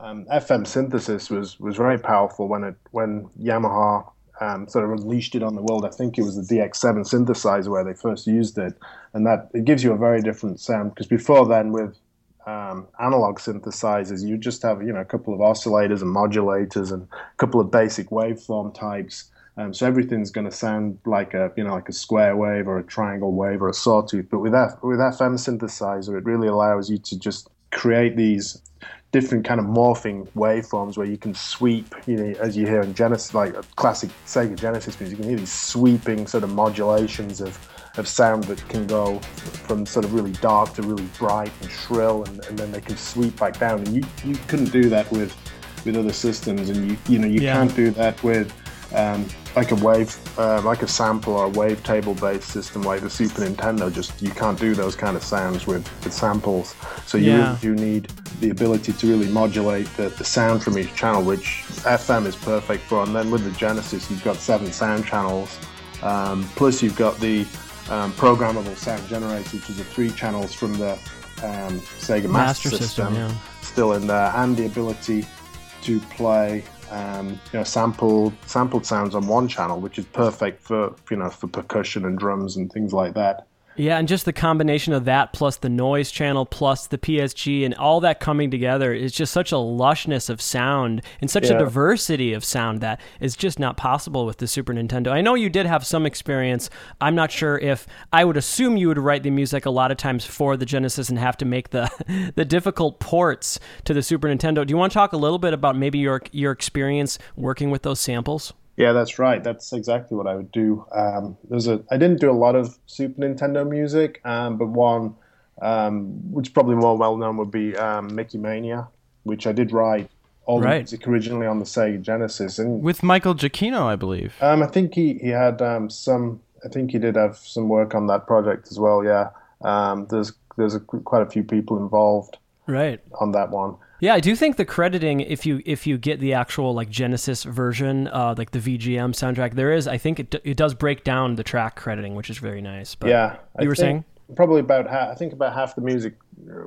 Um, FM synthesis was was very powerful when it when Yamaha um, sort of unleashed it on the world. I think it was the DX7 synthesizer where they first used it, and that it gives you a very different sound because before then with um, analog synthesizers, you just have you know a couple of oscillators and modulators and a couple of basic waveform types. Um, so everything's going to sound like a you know like a square wave or a triangle wave or a sawtooth. But with F, with FM synthesizer, it really allows you to just create these different kind of morphing waveforms where you can sweep, you know, as you hear in Genesis, like classic Sega Genesis music, you can hear these sweeping sort of modulations of, of sound that can go from sort of really dark to really bright and shrill, and, and then they can sweep back down. And you, you couldn't do that with, with other systems, and you, you know, you yeah. can't do that with um, like a wave, uh, like a sample or a wavetable based system like the Super Nintendo. Just you can't do those kind of sounds with, with samples. So you yeah. really do need the ability to really modulate the, the sound from each channel, which FM is perfect for. And then with the Genesis, you've got seven sound channels. Um, plus, you've got the um, programmable sound generator, which is the three channels from the um, Sega Master, Master System, system yeah. still in there, and the ability to play um, you know, sampled sampled sounds on one channel, which is perfect for you know for percussion and drums and things like that. Yeah, and just the combination of that plus the noise channel plus the PSG and all that coming together is just such a lushness of sound and such yeah. a diversity of sound that is just not possible with the Super Nintendo. I know you did have some experience. I'm not sure if I would assume you would write the music a lot of times for the Genesis and have to make the the difficult ports to the Super Nintendo. Do you want to talk a little bit about maybe your your experience working with those samples? Yeah, that's right. That's exactly what I would do. Um, there's a I didn't do a lot of Super Nintendo music, um, but one um, which probably more well known would be um, Mickey Mania, which I did write all right. the music originally on the Sega Genesis, and with Michael Giacchino, I believe. Um, I think he he had um, some. I think he did have some work on that project as well. Yeah, there's there's a, quite a few people involved. Right on that one. Yeah, I do think the crediting, if you if you get the actual like Genesis version, uh, like the VGM soundtrack, there is. I think it it does break down the track crediting, which is very nice. But yeah, you I were saying probably about half. I think about half the music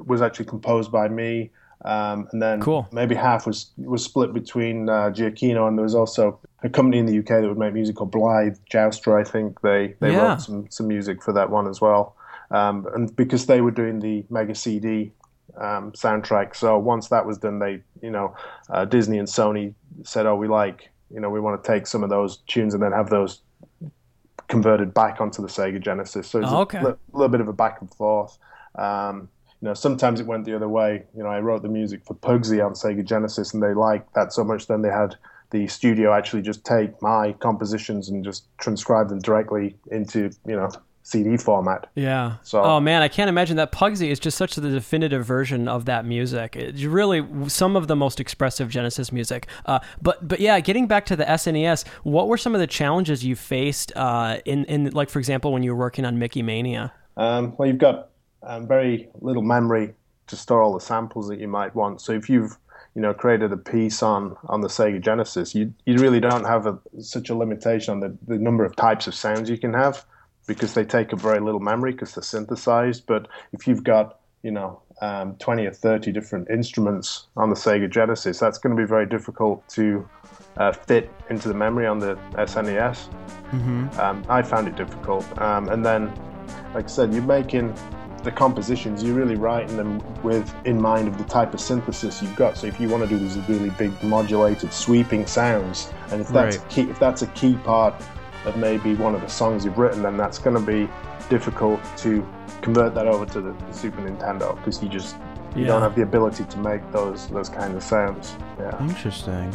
was actually composed by me. Um, and then Cool. maybe half was was split between uh, Giacchino and there was also a company in the UK that would make music called Blythe Jouster. I think they they Yeah. wrote some some music for that one as well. Um, and because they were doing the Mega CD um, soundtrack, so once that was done, they you know uh, Disney and Sony said, "Oh, we like you know we want to take some of those tunes and then have those converted back onto the Sega Genesis." So it's Oh, okay. a li- little bit of a back and forth. Um, you know, sometimes it went the other way. You know, I wrote the music for Pugsy on Sega Genesis, and they liked that so much. Then they had the studio actually just take my compositions and just transcribe them directly into you know CD format. Yeah. So- oh man, I can't imagine that Pugsy is just such the definitive version of that music. It's really some of the most expressive Genesis music. Uh, but but yeah, getting back to the SNES, what were some of the challenges you faced uh, in in like for example when you were working on Mickey Mania? Um, well, you've got um, very little memory to store all the samples that you might want. So if you've you know created a piece on on the Sega Genesis, you you really don't have a, such a limitation on the, the number of types of sounds you can have because they take up very little memory because they're synthesized. But if you've got you know um, 20 or 30 different instruments on the Sega Genesis, that's going to be very difficult to uh, fit into the memory on the SNES. Um, I found it difficult. Um, and then, like I said, you're making the compositions, you're really writing them with in mind of the type of synthesis you've got. So if you want to do these really big modulated sweeping sounds, and if that's Right. key, if that's a key part of maybe one of the songs you've written, then that's going to be difficult to convert that over to the, the Super Nintendo because you just you don't have the ability to make those those kind of sounds. Yeah. Interesting.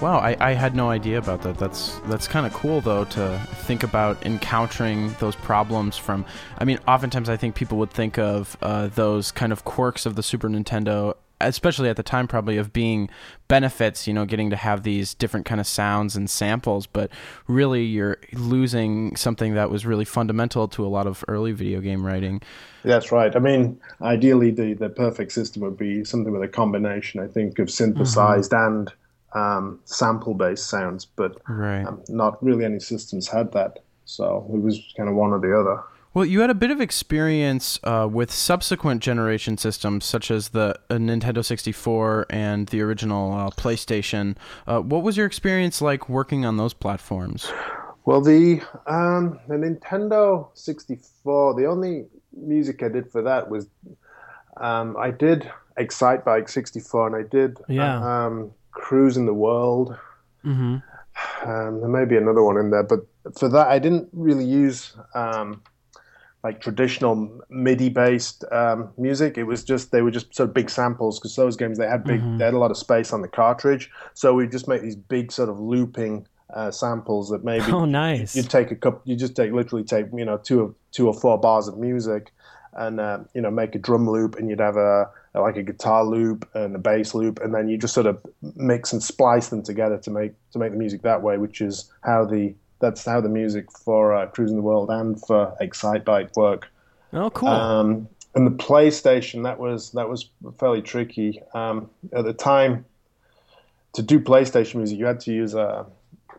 Wow, I, I had no idea about that. That's that's kind of cool though to think about encountering those problems from. I mean, oftentimes I think people would think of uh, those kind of quirks of the Super Nintendo, especially at the time, probably of being benefits. You know, getting to have these different kind of sounds and samples, but really you're losing something that was really fundamental to a lot of early video game writing. That's right. I mean, ideally, the, the perfect system would be something with a combination, I think, of synthesized and um, sample based sounds, but Right. um, not really any systems had that. So it was kind of one or the other. Well, you had a bit of experience uh, with subsequent generation systems, such as the uh, Nintendo 64 and the original uh, PlayStation. Uh, what was your experience like working on those platforms? Well, the um, the Nintendo 64, the only music I did for that was um, I did Excitebike 64 and I did Yeah. um, Cruise in the World. Mm-hmm. Um, there may be another one in there, but for that, I didn't really use um, like traditional MIDI-based um, music. It was just they were just sort of big samples because those games they had big, they had a lot of space on the cartridge. So we just make these big sort of looping uh, samples that maybe Oh, nice. you take a couple, you just take literally take you know two or two or four bars of music, and uh, you know make a drum loop, and you'd have a like a guitar loop and a bass loop, and then you just sort of mix and splice them together to make to make the music that way, which is how the that's how the music for uh, Cruising the World and for Excitebike work. Oh, cool. Um, and the PlayStation that was that was fairly tricky um, at the time. To do PlayStation music, you had to use uh,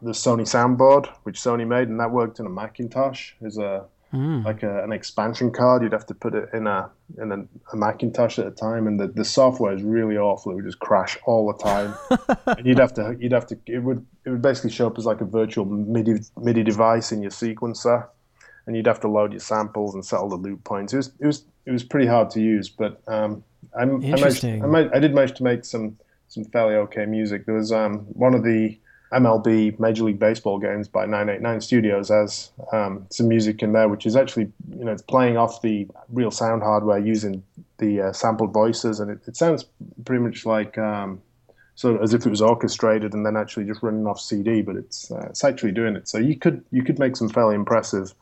the Sony soundboard, which Sony made, and that worked in a Macintosh. Is a like a, an expansion card. You'd have to put it in a in a, a Macintosh at a time, and the, the software is really awful. It would just crash all the time, and you'd have to you'd have to it would it would basically show up as like a virtual MIDI MIDI device in your sequencer, and you'd have to load your samples and set all the loop points. It was it was it was pretty hard to use, but um, I, I managed, I, managed, I did manage to make some some fairly okay music. There was um, one of the MLB Major League Baseball games by 989 Studios has um, some music in there, which is actually you know it's playing off the real sound hardware using the uh, sampled voices, and it, it sounds pretty much like um, sort of as if it was orchestrated and then actually just running off CD, but it's uh, it's actually doing it. So you could you could make some fairly impressive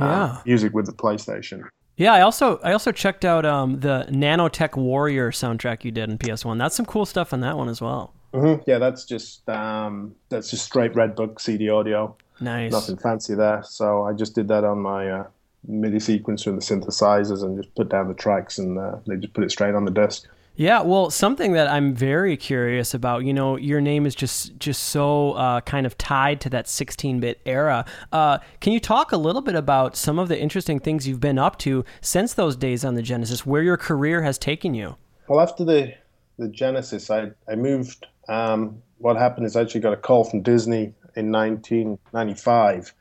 uh, Yeah. music with the PlayStation. Yeah, I also I also checked out um, the Nanotech Warrior soundtrack you did in PS1. That's some cool stuff on that one as well. Hmm Yeah, that's just um, that's just straight Redbook CD audio. Nice. nothing fancy there. So I just did that on my uh, MIDI sequencer and the synthesizers, and just put down the tracks, and uh, they just put it straight on the disc. Yeah, well, something that I'm very curious about. You know, your name is just just so uh, kind of tied to that 16-bit era. Uh, can you talk a little bit about some of the interesting things you've been up to since those days on the Genesis, where your career has taken you? Well, after the the Genesis, I I moved. Um, what happened is I actually got a call from Disney in 1995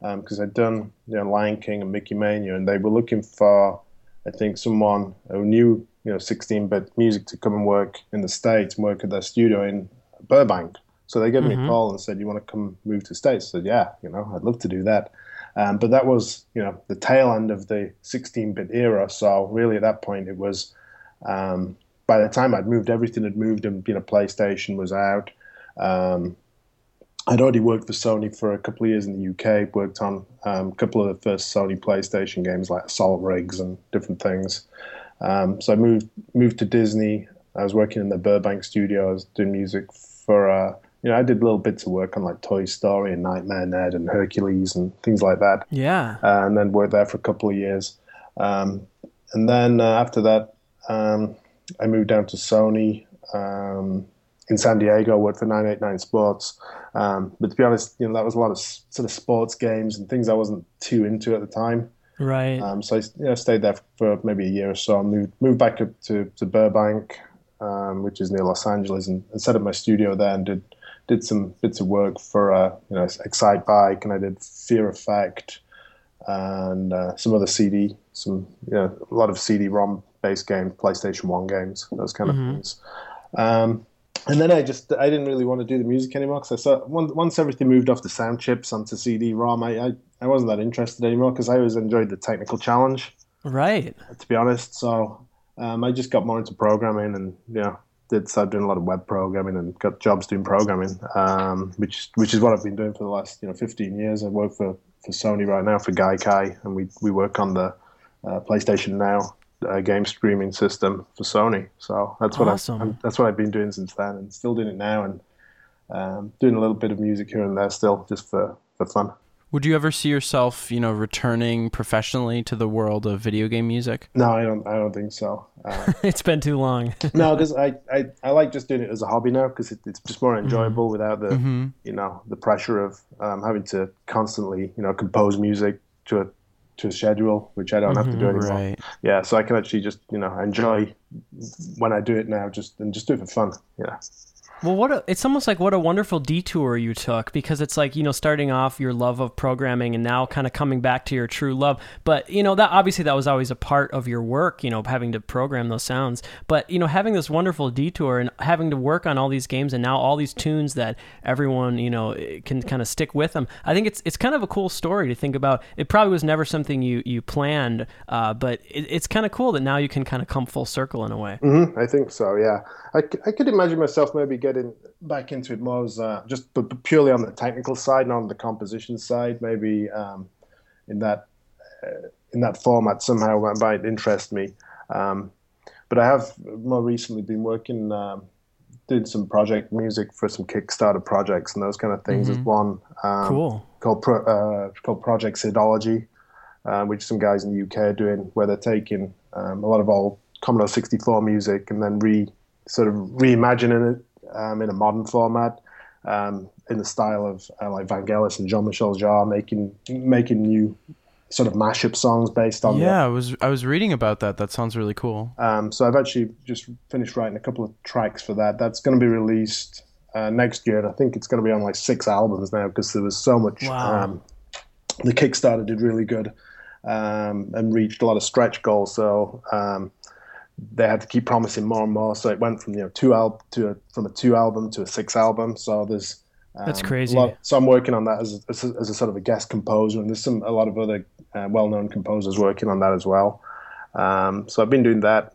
because um, I'd done you know Lion King and Mickey Mania, and they were looking for I think someone who knew you know 16-bit music to come and work in the states and work at their studio in Burbank. So they gave mm-hmm. me a mm-hmm. call and said, "You want to come move to the states?" I said, "Yeah, you know, I'd love to do that." Um, but that was you know the tail end of the 16-bit era. So really, at that point, it was. Um, by the time I'd moved, everything had moved, and you know, PlayStation was out. Um, I'd already worked for Sony for a couple of years in the UK. Worked on um, a couple of the first Sony PlayStation games like Assault Rigs and different things. Um, so I moved moved to Disney. I was working in the Burbank studio. I was doing music for uh, you know I did little bits of work on like Toy Story and Nightmare Ned and Hercules and things like that. Yeah. Uh, and then worked there for a couple of years. Um, and then uh, after that, um, I moved down to Sony um, in San Diego. Worked for 989 Sports. Um, but to be honest, you know, that was a lot of sort of sports games and things I wasn't too into at the time. Right. Um, so I you know, stayed there for maybe a year or so. I moved moved back up to, to Burbank, um, which is near Los Angeles, and, and, set up my studio there and did did some bits of work for uh, you know Excitebike, and I did Fear Effect and uh, some other CD, some you know a lot of CD-ROM games, PlayStation One games, those kind mm-hmm. of things. Um, and then I just I didn't really want to do the music anymore because I saw once everything moved off the sound chips onto CD-ROM, I I, I wasn't that interested anymore because I always enjoyed the technical challenge. Right. To be honest, so um, I just got more into programming and you know did started doing a lot of web programming and got jobs doing programming, um, which which is what I've been doing for the last you know 15 years. I work for, for Sony right now for Gaikai, and we we work on the uh, PlayStation Now uh, game streaming system for Sony. So that's what awesome. I've, that's what I've been doing since then, and still doing it now, and um, doing a little bit of music here and there still, just for for fun. Would you ever see yourself, you know, returning professionally to the world of video game music? No, I don't. I don't think so. Uh, it's been too long. no, because I, I, I like just doing it as a hobby now because it, it's just more mm-hmm. enjoyable mm-hmm. without the mm-hmm. you know the pressure of um, having to constantly you know compose music to a to a schedule, which I don't have to do mm-hmm, anymore. Right. Yeah, so I can actually just you know enjoy when I do it now, just and just do it for fun. Yeah. Well, what a, it's almost like what a wonderful detour you took because it's like you know starting off your love of programming and now kind of coming back to your true love. But you know that obviously that was always a part of your work, you know, having to program those sounds. But you know having this wonderful detour and having to work on all these games and now all these tunes that everyone you know can kind of stick with them. I think it's it's kind of a cool story to think about. It probably was never something you you planned, uh, but it, it's kind of cool that now you can kind of come full circle in a way. Mm-hmm, I think so. Yeah, I, I could imagine myself maybe getting back into it more as uh, just but purely on the technical side, not on the composition side. Maybe um, in that uh, in that format somehow might interest me. Um, but I have more recently been working, um, doing some project music for some Kickstarter projects and those kind of things. Mm-hmm. There's one um, cool. called Pro, uh, called Project Sidologie, uh, which some guys in the UK are doing, where they're taking um, a lot of old Commodore 64 music and then re sort of reimagining it um, in a modern format, um, in the style of uh, like Vangelis and Jean-Michel Jarre, making making new sort of mashup songs based on. Yeah, the, I was I was reading about that. That sounds really cool. Um, so I've actually just finished writing a couple of tracks for that. That's going to be released uh, next year, and I think it's going to be on like six albums now because there was so much. Wow. Um, the Kickstarter did really good um, and reached a lot of stretch goals. So um, they had to keep promising more and more. So it went from you know two al- to a, from a two album to a six album. So there's um, that's crazy. Lot, so I'm working on that as a, as a, as, a, sort of a guest composer, and there's some a lot of other uh, well-known composers working on that as well. Um, so I've been doing that.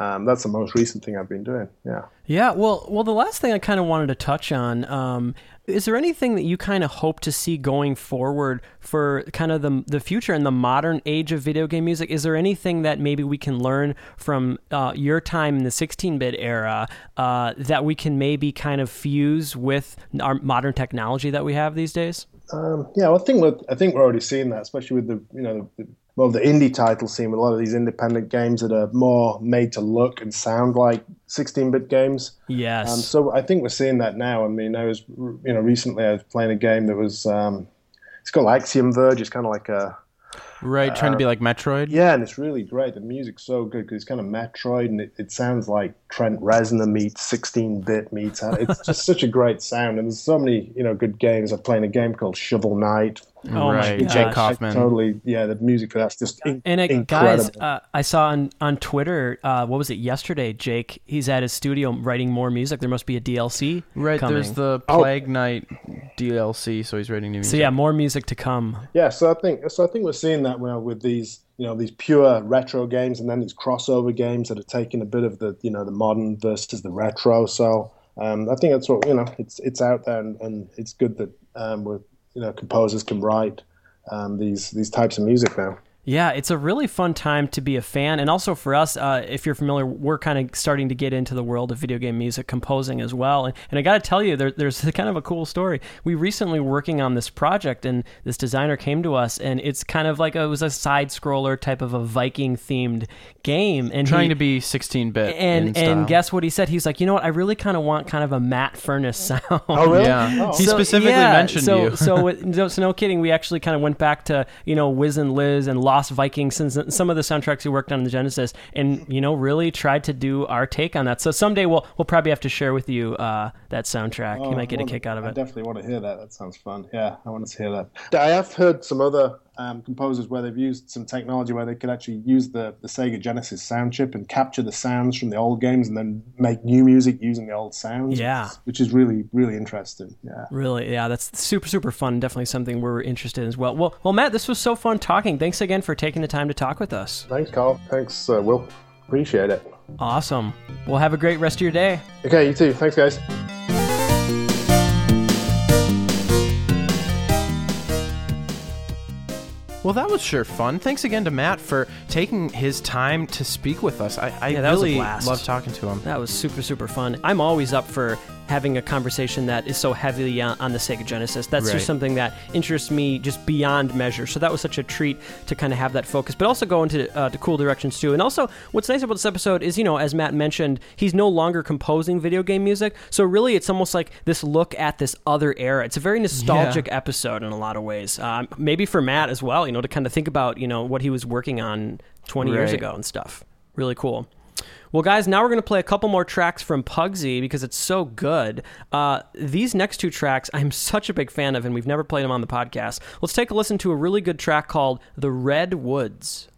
Um, that's the most recent thing I've been doing. Yeah. Yeah. Well, well, the last thing I kind of wanted to touch on um, is there anything that you kind of hope to see going forward for kind of the the future and the modern age of video game music? Is there anything that maybe we can learn from uh, your time in the 16-bit era uh, that we can maybe kind of fuse with our modern technology that we have these days? Um, yeah, well, I think we're I think we're already seeing that, especially with the you know the, well, the indie title scene with a lot of these independent games that are more made to look and sound like 16-bit games. Yes. Um, so I think we're seeing that now. I mean, I was, you know, recently I was playing a game that was, um, it's called Axiom Verge. It's kind of like a, Right, trying to be like Metroid. Yeah, and it's really great. The music's so good because it's kind of Metroid, and it, it sounds like Trent Reznor meets 16-bit meets. It's just such a great sound, and there's so many you know good games. I'm playing a game called Shovel Knight. Oh right, my Jake gosh. Kaufman. Totally, yeah. The music for that's just in, And it, incredible. guys, uh, I saw on on Twitter, uh, what was it yesterday? Jake, he's at his studio writing more music. There must be a DLC. Right, coming. there's the Oh. Plague Knight DLC, so he's writing new music. So yeah, more music to come. Yeah, so I think so. I think we're seeing that now with these, you know, these pure retro games, and then these crossover games that are taking a bit of the, you know, the modern versus the retro. So um, I think that's what you know. It's it's out there, and, and it's good that um, we're, you know, composers can write um, these these types of music now. Yeah, it's a really fun time to be a fan, and also for us, uh, if you're familiar, we're kind of starting to get into the world of video game music composing as well. And, and I got to tell you, there, there's kind of a cool story. We recently were working on this project, and this designer came to us, and it's kind of like a, it was a side scroller type of a Viking themed game, and trying he, to be 16-bit. and in and guess what he said? He's like, you know what? I really kind of want kind of a Matt Furniss sound. Oh, really? Yeah. Oh, He specifically yeah, mentioned so, you. so, it- no, so no kidding. We actually kind of went back to you know Wiz 'n' Liz and Lost Vikings and some of the soundtracks we worked on in the Genesis, and you know really tried to do our take on that. So someday we'll we'll probably have to share with you uh, that soundtrack. you Oh, might get a kick out of it. I it. definitely want to hear that. That sounds fun. Yeah, I want to hear that. I have heard some other um, composers where they've used some technology where they could actually use the, the Sega Genesis sound chip and capture the sounds from the old games and then make new music using the old sounds. Yeah. which is- really really interesting. Yeah. Really, yeah, that's super, super fun. Definitely something we're interested in as well. Well, well, Matt, this was so fun talking. Thanks again for taking the time to talk with us. Thanks, Karl. Thanks, uh, Will. Appreciate it. Awesome. Well, have a great rest of your day. Okay, you too. Thanks, guys. Well, that was sure fun. Thanks again to Matt for taking his time to speak with us. I, I Yeah, that was a really love talking to him. That was super, super fun. I'm always up for having a conversation that is so heavily on, on the Sega Genesis. That's Right. just something that interests me just beyond measure. So that was such a treat to kind of have that focus, but also go into uh, to cool directions too. And also, what's nice about this episode is, you know, as Matt mentioned, he's no longer composing video game music. So really, it's almost like this look at this other era. It's a very nostalgic episode in a lot of ways. Um, maybe for Matt as well, you know, to kind of think about, you know, what he was working on 20 years ago and stuff. Really cool. Well, guys, now we're going to play a couple more tracks from Pugsy because it's so good. Uh, these next two tracks I'm such a big fan of, and we've never played them on the podcast. Let's take a listen to a really good track called The Red Woods.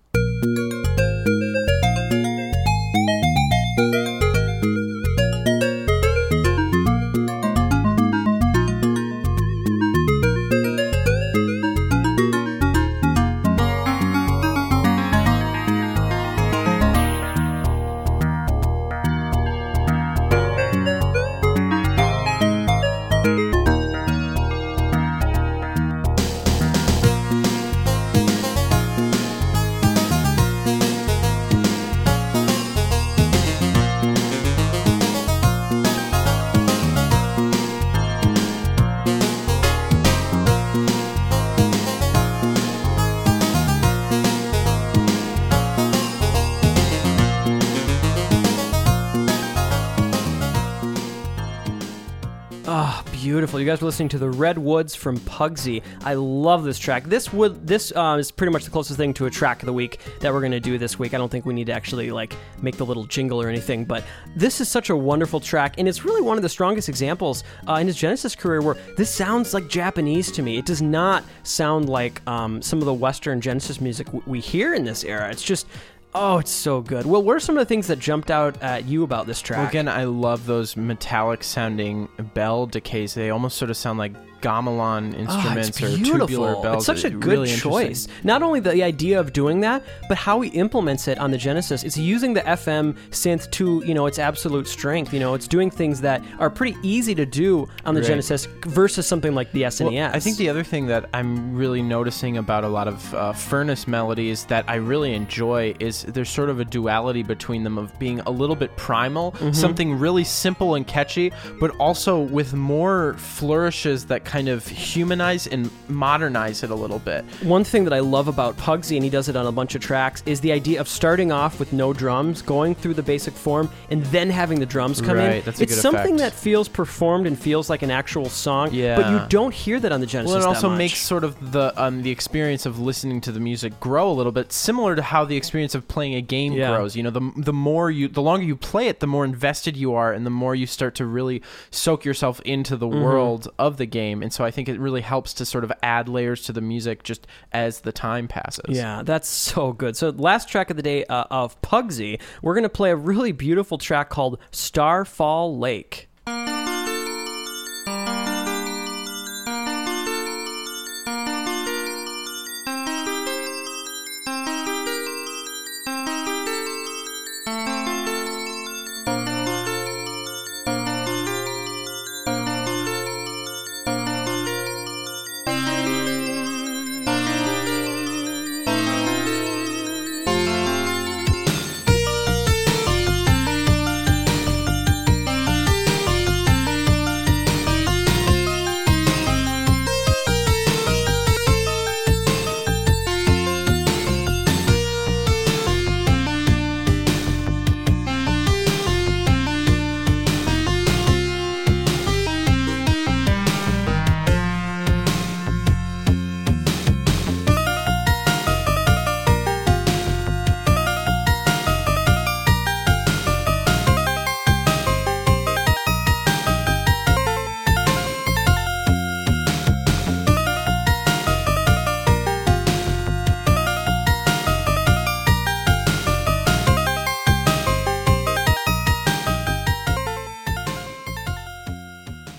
Listening to the Redwoods from Pugsy. I love this track. This would this uh, is pretty much the closest thing to a track of the week that we're to do this week. I don't think we need to actually like make the little jingle or anything, but this is such a wonderful track, and it's really one of the strongest examples uh, in his Genesis career where this sounds like Japanese to me. It does not sound like um, some of the Western Genesis music w- we hear in this era. It's just Oh, it's so good. Well, what are some of the things that jumped out at you about this track? Well, again, I love those metallic sounding bell decays. They almost sort of sound like gamelan Oh, instruments it's or tubular bells. It's such a good really choice. Not only the idea of doing that, but how he implements it on the Genesis. It's using the FM synth to, you know, its absolute strength. You know, it's doing things that are pretty easy to do on the Right. Genesis versus something like the SNES. Well, I think the other thing that I'm really noticing about a lot of uh, Furniss melodies that I really enjoy is there's sort of a duality between them of being a little bit primal, Mm-hmm. something really simple and catchy, but also with more flourishes that kind of humanize and modernize it a little bit. One thing that I love about Pugsy, and he does it on a bunch of tracks, is the idea of starting off with no drums, going through the basic form, and then having the drums come in. Right, that's a it's good something effect. that feels performed and feels like an actual song. yeah. But you don't hear that on the Genesis. Well, it that also much. makes sort of the um, the experience of listening to the music grow a little bit, similar to how the experience of playing a game Yeah. grows. You know, the the more you, the longer you play it, the more invested you are, and the more you start to really soak yourself into the Mm-hmm. world of the game. And so I think it really helps to sort of add layers to the music just as the time passes. Yeah, that's so good. So, last track of the day uh, of Pugsy, we're going to play a really beautiful track called Starfall Lake.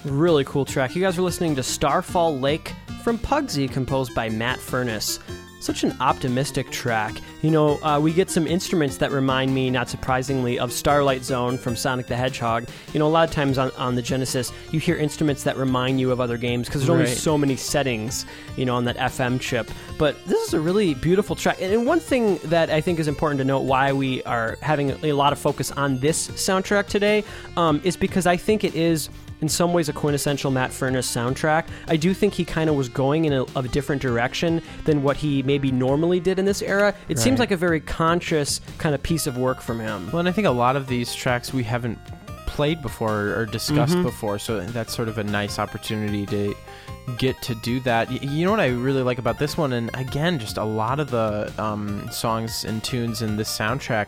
Really cool track. You guys are listening to Starfall Lake from Pugsy, composed by Matt Furniss. Such an optimistic track. You know, uh, we get some instruments that remind me, not surprisingly, of Starlight Zone from Sonic the Hedgehog. You know, a lot of times on, on the Genesis, you hear instruments that remind you of other games because there's only Right. so many settings, you know, on that FM chip. But this is a really beautiful track. And one thing that I think is important to note why we are having a lot of focus on this soundtrack today um, is because I think it is in some ways a quintessential Matt Furniss soundtrack. I do think he kind of was going in a, a different direction than what he maybe normally did in this era. It seems like a very conscious kind of piece of work from him. Well, and I think a lot of these tracks we haven't played before or discussed Mm-hmm. before, so that's sort of a nice opportunity to get to do that. You know what I really like about this one, and again, just a lot of the um, songs and tunes in this soundtrack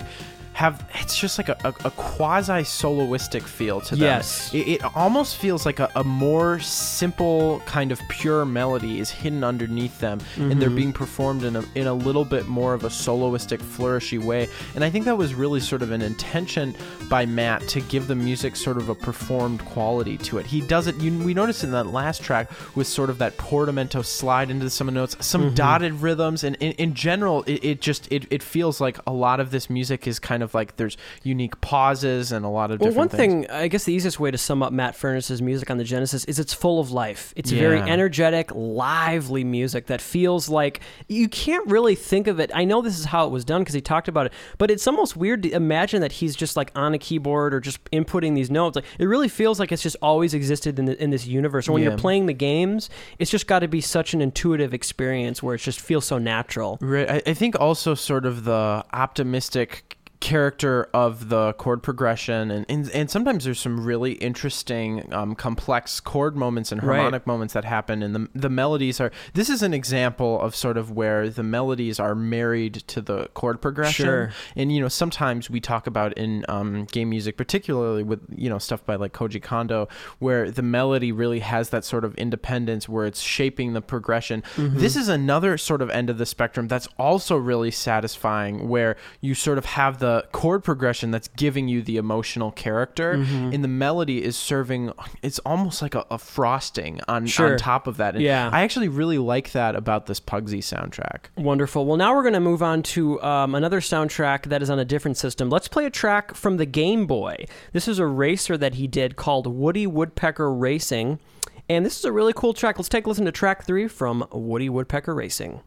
have it's just like a, a, a quasi soloistic feel to them. Yes. It, it almost feels like a, a more simple kind of pure melody is hidden underneath them, and they're mm-hmm. being performed in a in a little bit more of a soloistic, flourishy way. And I think that was really sort of an intention by Matt to give the music sort of a performed quality to it. He does it. You, we noticed in that last track with sort of that portamento slide into some notes, some mm-hmm. dotted rhythms, and in, in general, it, it just it, it feels like a lot of this music is kind of like there's unique pauses and a lot of Well, different one things. thing, I guess the easiest way to sum up Matt Furniss's music on the Genesis is it's full of life. It's very energetic, lively music that feels like you can't really think of it. I know this is how it was done because he talked about it, but it's almost weird to imagine that he's just like on a keyboard or just inputting these notes. Like it really feels like it's just always existed in, the, in this universe. When Yeah. you're playing the games, it's just got to be such an intuitive experience where it just feels so natural. Right. I, I think also sort of the optimistic character of the chord progression and, and and sometimes there's some really interesting um, complex chord moments and Right. harmonic moments that happen and the, the melodies are this is an example of sort of where the melodies are married to the chord progression Sure. and you know sometimes we talk about in um, game music particularly with you know stuff by like koji kondo where the melody really has that sort of independence where it's shaping the progression this is another sort of end of the spectrum that's also really satisfying where you sort of have the chord progression that's giving you the emotional character and the melody is serving it's almost like a, a frosting on, Sure. on top of that and Yeah. i actually really like that about this pugsy soundtrack Wonderful. Well, now we're going to move on to um, another soundtrack that is on a different system. Let's play a track from the Game Boy. This is a racer that he did called Woody Woodpecker Racing. And this is a really cool track. Let's take a listen to track three from Woody Woodpecker Racing.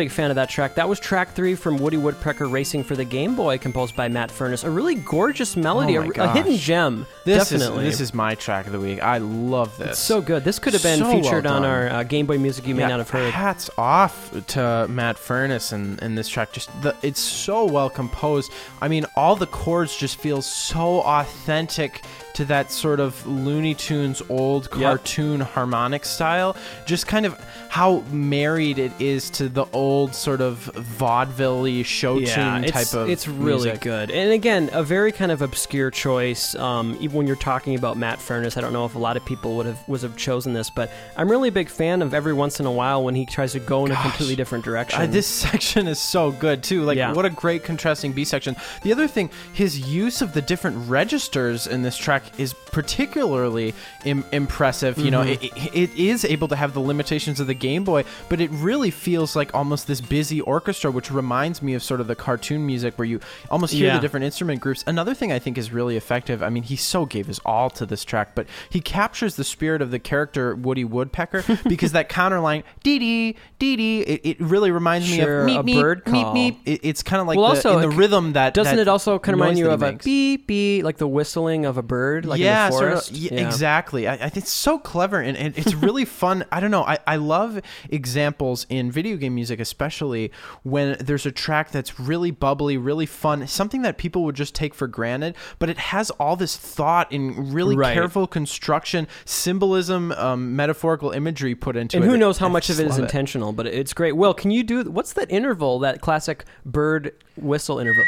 Big fan of that track. That was track three from Woody Woodpecker Racing for the Game Boy, composed by Matt Furniss. A really gorgeous melody, Oh a, a hidden gem. This definitely. is this is my track of the week. I love this. so good. This could have been So well featured on our uh, Game Boy music you may Yeah, not have heard. Hats off to Matt Furniss and, and this track. Just the, it's so well composed. I mean, all the chords just feel so authentic to that sort of Looney Tunes old cartoon harmonic style. Just kind of how married it is to the old sort of vaudeville show tune it's, type of. it's really music. good. And again, a very kind of obscure choice. Um, even when you're talking about Matt Furniss, I don't know if a lot of people would have was have chosen this, but I'm really a big fan of every once in a while when he tries to go in a completely different direction. Uh, this section is so good too. Like, Yeah. what a great contrasting B section. The other thing, his use of the different registers in this track is particularly Im- impressive. You know, Mm-hmm. it, it, it is able to have the limitations of the Game Boy, but it really feels like almost this busy orchestra, which reminds me of sort of the cartoon music where you almost hear Yeah. the different instrument groups. Another thing I think is really effective. I mean, he so gave his all to this track, but he captures the spirit of the character Woody Woodpecker because that counterline, dee dee, dee dee, it, it really reminds Sure, me of meep, meep, bird call. meep. It, it's kind of like Well, the, also, in the it- rhythm that Doesn't that it also kind of remind you of a makes. beep beep, like the whistling of a bird, like yeah, in the sort of- forest? yeah, exactly. I, I think it's so clever and, and it's really fun. I don't know. I, I love examples in video game music, especially when there's a track that's really bubbly, really fun, something that people would just take for granted, but it has all this thought and really Right. careful construction, symbolism, um, metaphorical imagery put into And it. And who knows how I much of it is love intentional, but it's great. Will, can you do what's that interval? That classic bird whistle interval.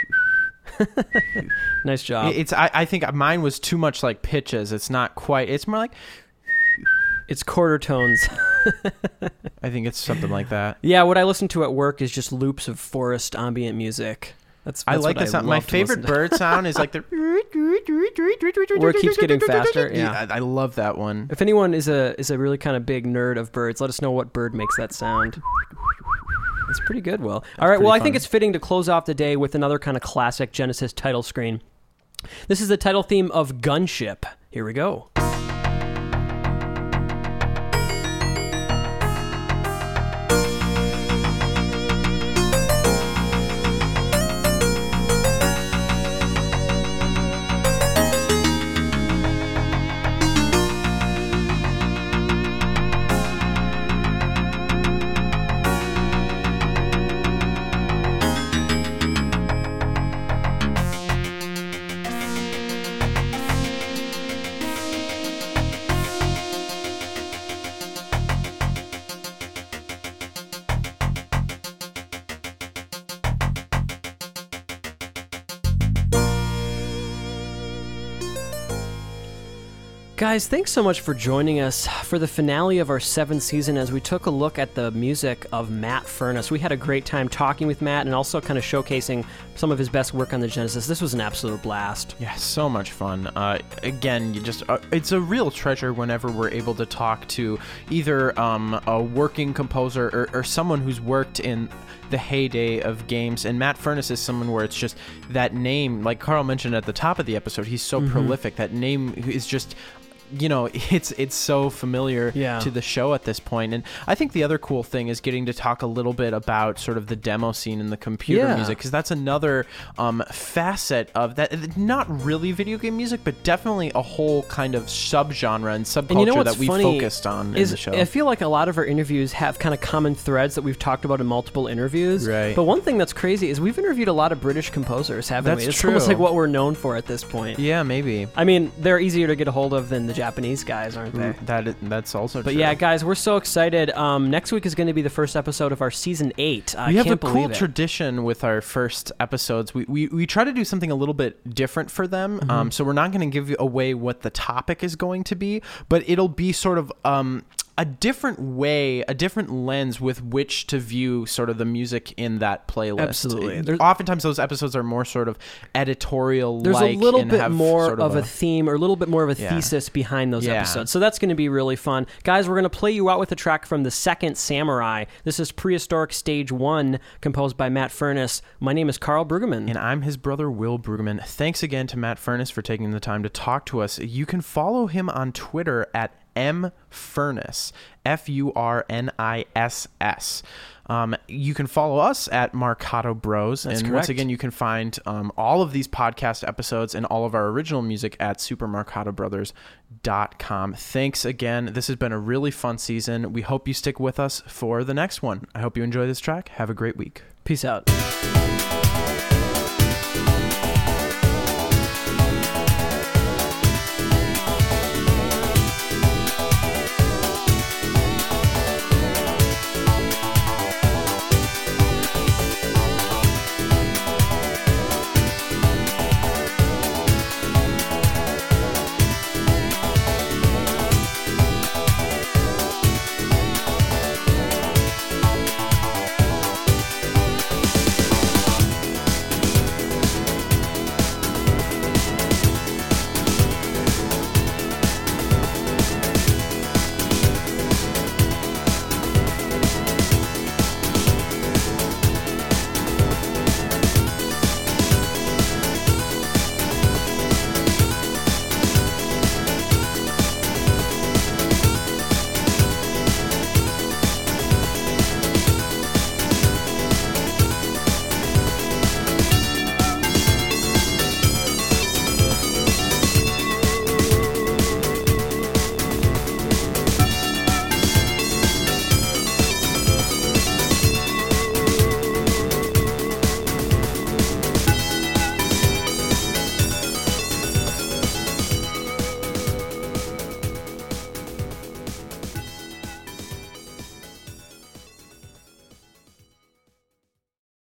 nice job. It's. I, I think mine was too much like pitches. It's not quite. It's more like. it's quarter tones. I think it's something like that. yeah, what I listen to at work is just loops of forest ambient music. That's, I like the sound. My favorite bird sound is like the Where it keeps getting faster, yeah. I, I love that one. If anyone is a is a really kind of big nerd of birds, let us know what bird makes that sound. It's pretty good, Will. All right, well, I think it's fitting to close off the day with another kind of classic Genesis title screen. This is the title theme of Gunship. Here we go. Guys, thanks so much for joining us for the finale of our seventh season as we took a look at the music of Matt Furniss. We had a great time talking with Matt and also kind of showcasing some of his best work on the Genesis. This was an absolute blast. Yeah, so much fun. Uh, again, you just uh, it's a real treasure whenever we're able to talk to either um, a working composer or, or someone who's worked in the heyday of games. And Matt Furniss is someone where it's just that name, like Karl mentioned at the top of the episode, he's so Mm-hmm. prolific. That name is just you know it's it's so familiar Yeah. to the show at this point and i think the other cool thing is getting to talk a little bit about sort of the demo scene in the computer Yeah. music because that's another um, facet of that not really video game music but definitely a whole kind of subgenre and subculture And you know that we focused on is in the show I feel like a lot of our interviews have kind of common threads that we've talked about in multiple interviews. Right. But one thing that's crazy is we've interviewed a lot of British composers, haven't That's we? It's true. almost like what we're known for at this point. yeah maybe I mean, they're easier to get a hold of than the Japanese guys, aren't they? that that's also But true. yeah, guys, we're so excited. Um, next week is going to be the first episode of our season eight. I we have a cool it. tradition with our first episodes. We, we, we try to do something a little bit different for them. Mm-hmm. Um, so we're not going to give you away what the topic is going to be, but it'll be sort of um, a different way, a different lens with which to view sort of the music in that playlist. Absolutely. There's- Oftentimes those episodes are more sort of editorial. There's a little bit more sort of, of a, theme or a little bit more of a Yeah. thesis behind those Yeah. episodes. So that's going to be really fun. Guys, we're going to play you out with a track from The Second Samurai. This is Prehistoric Stage 1, composed by Matt Furniss. My name is Karl Brueggemann. And I'm his brother, Will Brueggemann. Thanks again to Matt Furniss for taking the time to talk to us. You can follow him on Twitter at M Furniss, F U R N I S S. Um, you can follow us at Marcato Bros. That's and correct. once again, you can find um, all of these podcast episodes and all of our original music at supermarcatobrothers.com. Thanks again. This has been a really fun season. We hope you stick with us for the next one. I hope you enjoy this track. Have a great week. Peace out.